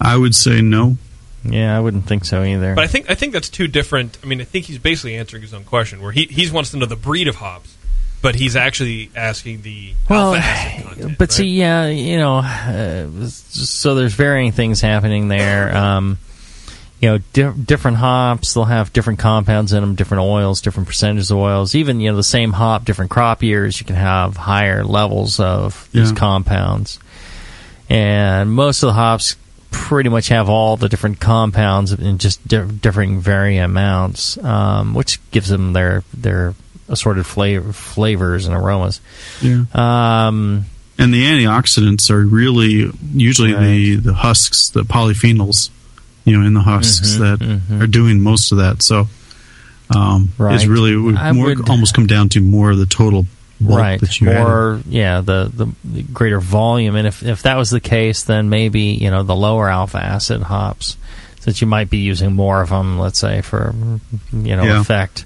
I would say no. Yeah, I wouldn't think so either. But I think I think that's two different. I mean, I think he's basically answering his own question, where he he wants to know the breed of hops, but he's actually asking the Well, alpha acid content. but see, yeah, you know, uh, so there's varying things happening there. Um, you know, di- different hops, they'll have different compounds in them, different oils, different percentages of oils. Even, you know, the same hop, different crop years, you can have higher levels of these Yeah. compounds. And most of the hops pretty much have all the different compounds in just di- differing varying amounts, um, which gives them their, their assorted flavor, flavors and aromas. Yeah. Um, And the antioxidants are really usually the, the husks, the polyphenols, you know, in the husks Mhm, that mhm. are doing most of that. So, um, Right. it's really more would- almost come down to more of the total right that you added. yeah the, the the greater volume and if if that was the case then maybe you know the lower alpha acid hops since you might be using more of them let's say for you know Yeah. effect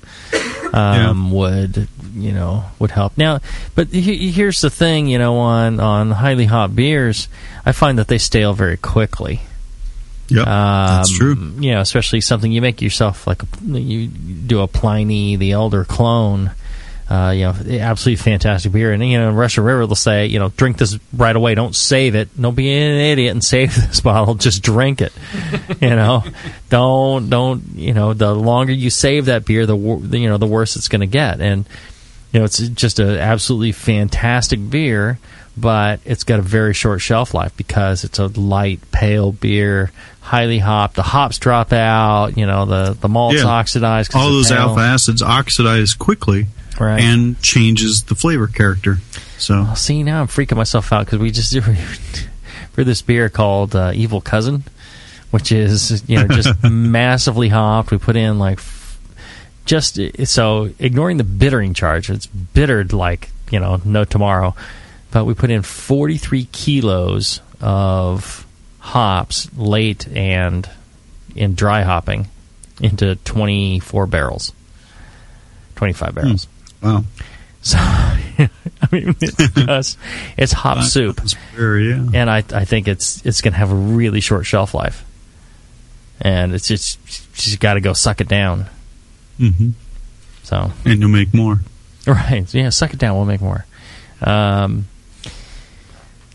um, would you know would help now but he, here's the thing you know on on highly hot beers i find that they stale very quickly Yep, that's um, true. You know, especially something you make yourself like a, you do a Pliny the Elder clone. Uh, you know, absolutely fantastic beer. And you know, in Russian River, they'll say, you know, drink this right away. Don't save it. Don't be an idiot and save this bottle. Just drink it. you know, don't don't you know, the longer you save that beer, the wor- you know, the worse it's going to get. And you know, it's just an absolutely fantastic beer, but it's got a very short shelf life because it's a light, pale beer, highly hopped. The hops drop out. You know, the the malts Yeah. oxidize. All those pale. alpha acids oxidize quickly Right. and changes the flavor character. So Well, see, now I'm freaking myself out because we just for this beer called uh, Evil Cousin, which is you know just massively hopped. We put in like just so ignoring the bittering charge, it's bittered like you know no tomorrow. But we put in 43 kilos of hops late and in dry hopping into 24 barrels, 25 barrels. Wow. So, I mean, it's just, it's hop soup. Yeah. And I, I think it's it's going to have a really short shelf life. And it's just, just got to go suck it down. hmm So, and you'll make more. Right. Yeah, suck it down. We'll make more. Um,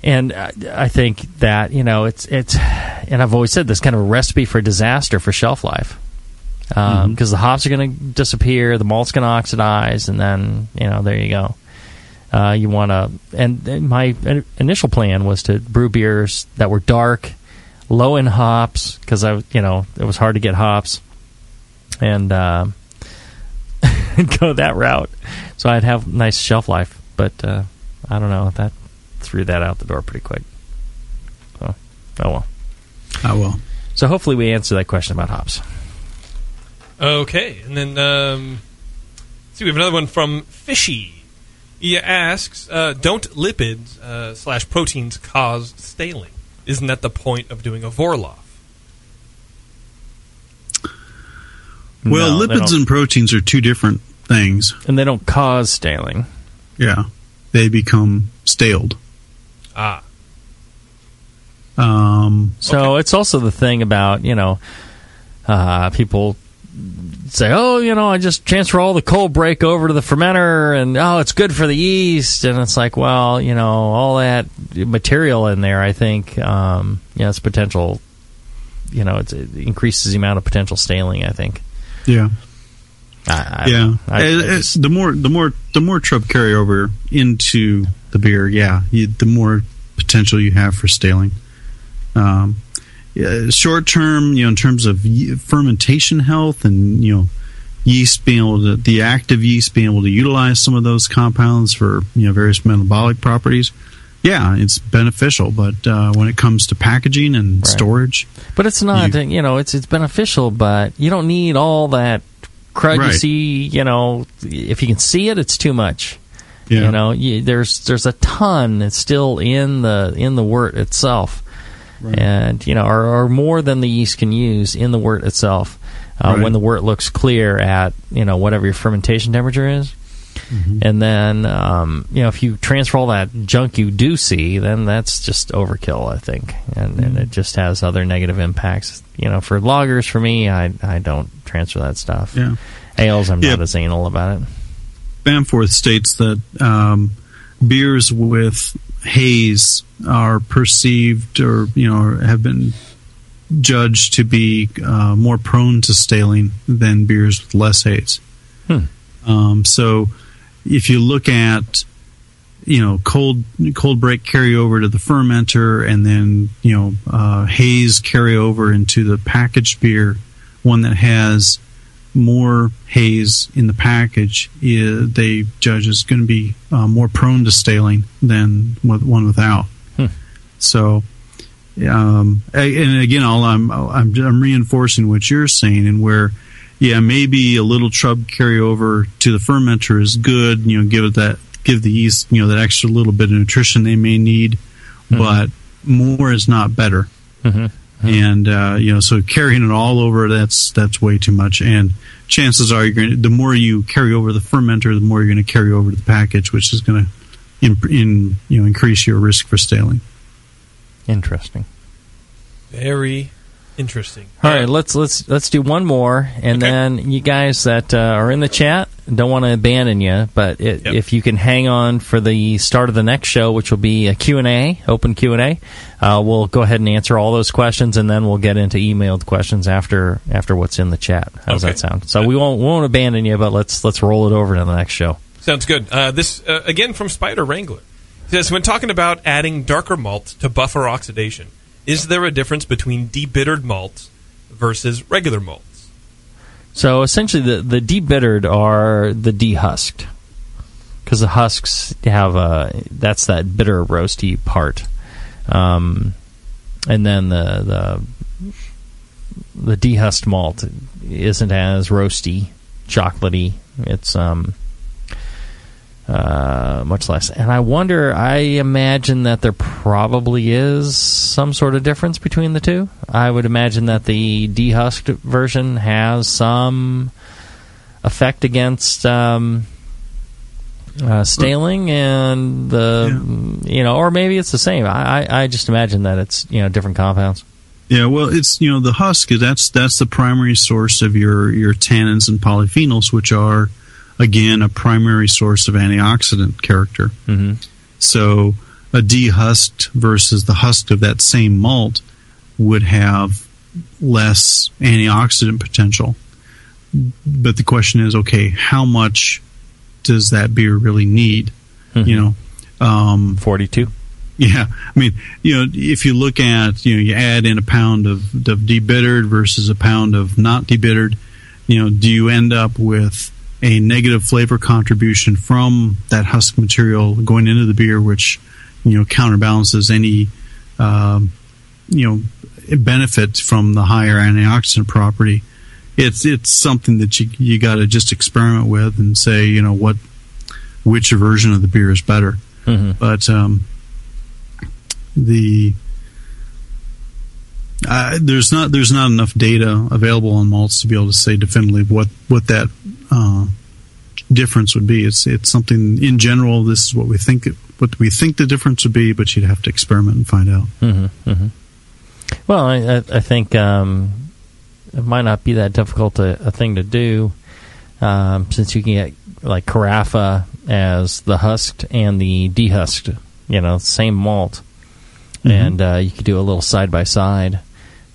and I, think that you know it's it's, and I've always said this kind of a recipe for disaster for shelf life, because the hops are going to disappear, the malt's going to oxidize, and then you know there you go. Uh, you want to, and, and my initial plan was to brew beers that were dark, low in hops, because I, you know, it was hard to get hops, and uh, go that route. So I'd have nice shelf life, but uh, I don't know that threw that out the door pretty quick. So, oh well. Oh well. So hopefully we answer that question about hops. Okay, and then um, let's see, we have another one from Fishy. He asks, uh, "Don't lipids uh, slash proteins cause staling? Isn't that the point of doing a vorlauf?" Well, No, lipids and proteins are two different things. And they don't cause staling. Yeah. They become staled. Ah. Um, So it's also the thing about you know uh, people say, oh, you know, I just transfer all the cold break over to the fermenter, and oh, it's good for the yeast, and it's like, well, you know, all that material in there, I think, um, yeah, it's potential. You know, it's, it increases the amount of potential staling. I think. yeah. I, I, yeah. I- I It- it- just- the more the more the more trub carryover into the beer, yeah, you, the more potential you have for staling. Um, yeah, short term, you know, in terms of fermentation health and you know yeast being able to the active yeast being able to utilize some of those compounds for you know various metabolic properties. Yeah, it's beneficial, but uh, when it comes to packaging and Right. storage, But it's not, you, know, it's it's beneficial, but you don't need all that crud you see. You know, if you can see it, it's too much. Yeah. You know, you, there's there's a ton that's still in the in the wort itself, and you know, or, or more than the yeast can use in the wort itself. Uh, Right. When the wort looks clear at you know whatever your fermentation temperature is. And then, um, you know, if you transfer all that junk you do see, then that's just overkill, I think, and, and it just has other negative impacts. You know, for lagers, for me, I I don't transfer that stuff. Yeah. Ales, I'm Yeah. not as anal about it. Bamforth states that um, beers with haze are perceived or you know have been judged to be uh, more prone to staling than beers with less haze. Hmm. Um, so if you look at you know cold cold break carry over to the fermenter and then you know uh, haze carry over into the packaged beer, one that has more haze in the package, i they judge is going to be uh, more prone to staling than one without. Hmm. So, um, and again, all I'm, I'm I'm reinforcing what you're saying, and where, yeah, maybe a little trub carryover to the fermenter is good. You know, give it that give the yeast you know that extra little bit of nutrition they may need, but more is not better Mm-hmm. And uh, you know so carrying it all over that's that's way too much. And chances are you're going to the more you carry over the fermenter the more you're going to carry over to the package which is going to in, in you know increase your risk for staling. Interesting. Very Interesting. All right, let's let's let's do one more, and then you guys that uh, are in the chat don't want to abandon you, but it, if you can hang on for the start of the next show, which will be a Q and A, open Q and A, uh, we'll go ahead and answer all those questions, and then we'll get into emailed questions after after what's in the chat. How's Okay. that sound? So we won't we won't abandon you, but let's let's roll it over to the next show. Sounds good. Uh, this uh, again from Spider Wrangler says when talking about adding darker malt to buffer oxidation, is there a difference between debittered malts versus regular malts? So essentially, the the debittered are the dehusked because the husks have a that's that bitter roasty part, um, and then the the the dehusked malt isn't as roasty, chocolatey. It's um uh, much less. And I wonder, I imagine that there probably is some sort of difference between the two. I would imagine that the dehusked version has some effect against um, uh, staling, and the you know, or maybe it's the same. I, I, I just imagine that it's you know different compounds. Yeah, well, it's you know the husk is that's that's the primary source of your your tannins and polyphenols, which are again a primary source of antioxidant character. Mm-hmm. So a dehusked versus the husk of that same malt would have less antioxidant potential. But the question is, okay, how much does that beer really need? You know, um, forty-two. Yeah, I mean, you know, if you look at, you know, you add in a pound of, of debittered versus a pound of not debittered, you know, do you end up with a negative flavor contribution from that husk material going into the beer, which, you know, counterbalances any, um, you know, benefit from the higher antioxidant property? It's it's something that you you got to just experiment with and say, you know, what which version of the beer is better. Mm-hmm. But um, the uh, there's not there's not enough data available on malts to be able to say definitively what what that uh, difference would be. It's it's something in general. This is what we think it, what we think the difference would be, but you'd have to experiment and find out. Mm-hmm, hmm Well, I, I, think um, it might not be that difficult a, a thing to do, um, since you can get like carafa as the husked and the dehusked, you know, same malt, Mhm. and uh, you could do a little side by side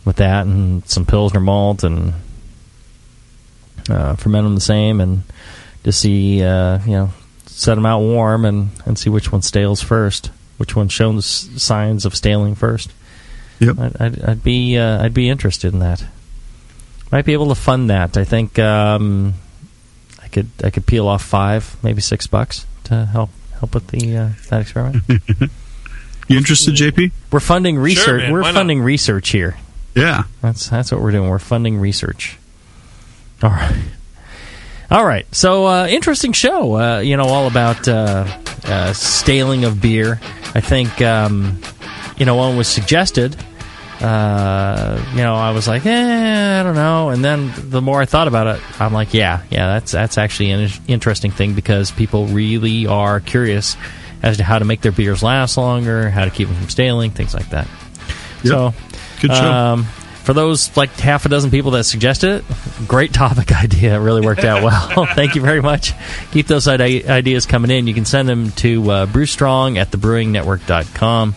with that and some pilsner malt and uh, ferment them the same and to see, uh, you know, set them out warm and, and see which one stales first, which one shows signs of staling first. Yep. I'd, I'd, I'd be uh, I'd be interested in that. Might be able to fund that. I think um, I could I could peel off five, maybe six bucks to help help with the uh, that experiment. You interested, JP? We're funding research. man, we're why not? funding research here. Yeah. That's that's what we're doing. We're funding research. All right. All right. So uh, interesting show. Uh, you know all about uh, uh, staling of beer. I think um, you know one was suggested. Uh, you know, I was like, eh, I don't know. And then the more I thought about it, I'm like, yeah, yeah, that's that's actually an interesting thing because people really are curious as to how to make their beers last longer, how to keep them from staling, things like that. So, Good show. Um, for those like half a dozen people that suggested it, great topic idea. It really worked out well. Thank you very much. Keep those ide- ideas coming in. You can send them to uh, brewstrong at thebrewingnetwork.com.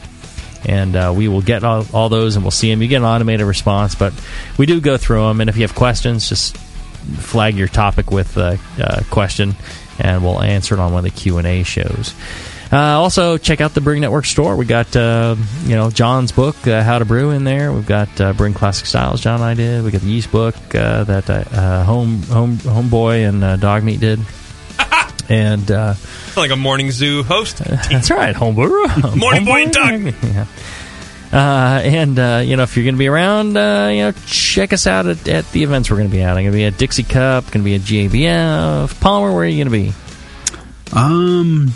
And uh, we will get all, all those and we'll see them. You get an automated response, but we do go through them. And if you have questions, just flag your topic with a uh, question, and we'll answer it on one of the Q and A shows. Uh, also, check out the Brewing Network store. We got uh, you know John's book, uh, How to Brew, in there. We've got uh, Brewing Classic Styles. John and I did. We got the yeast book uh, that uh, home home homeboy and uh, dog meat did. and uh, like a morning zoo host. that's right, homebrew. Morning boy and Doug. yeah. Uh, and uh, you know, if you're going to be around, uh, you know, check us out at, at the events we're going to be at. I'm going to be at Dixie Cup, going to be at GABF. Palmer, where are you going to be? Um,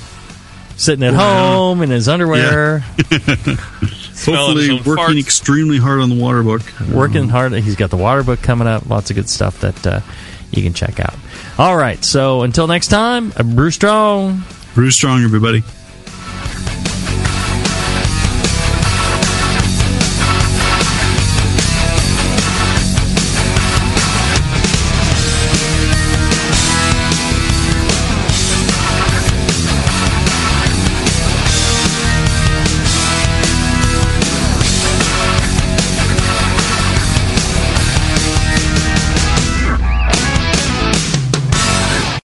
Sitting at Well, home in his underwear, Hopefully, working farts. extremely hard on the water book. working hard. He's got the water book coming up. Lots of good stuff that uh, you can check out. All right, so until next time, uh, brew strong. Brew strong, everybody.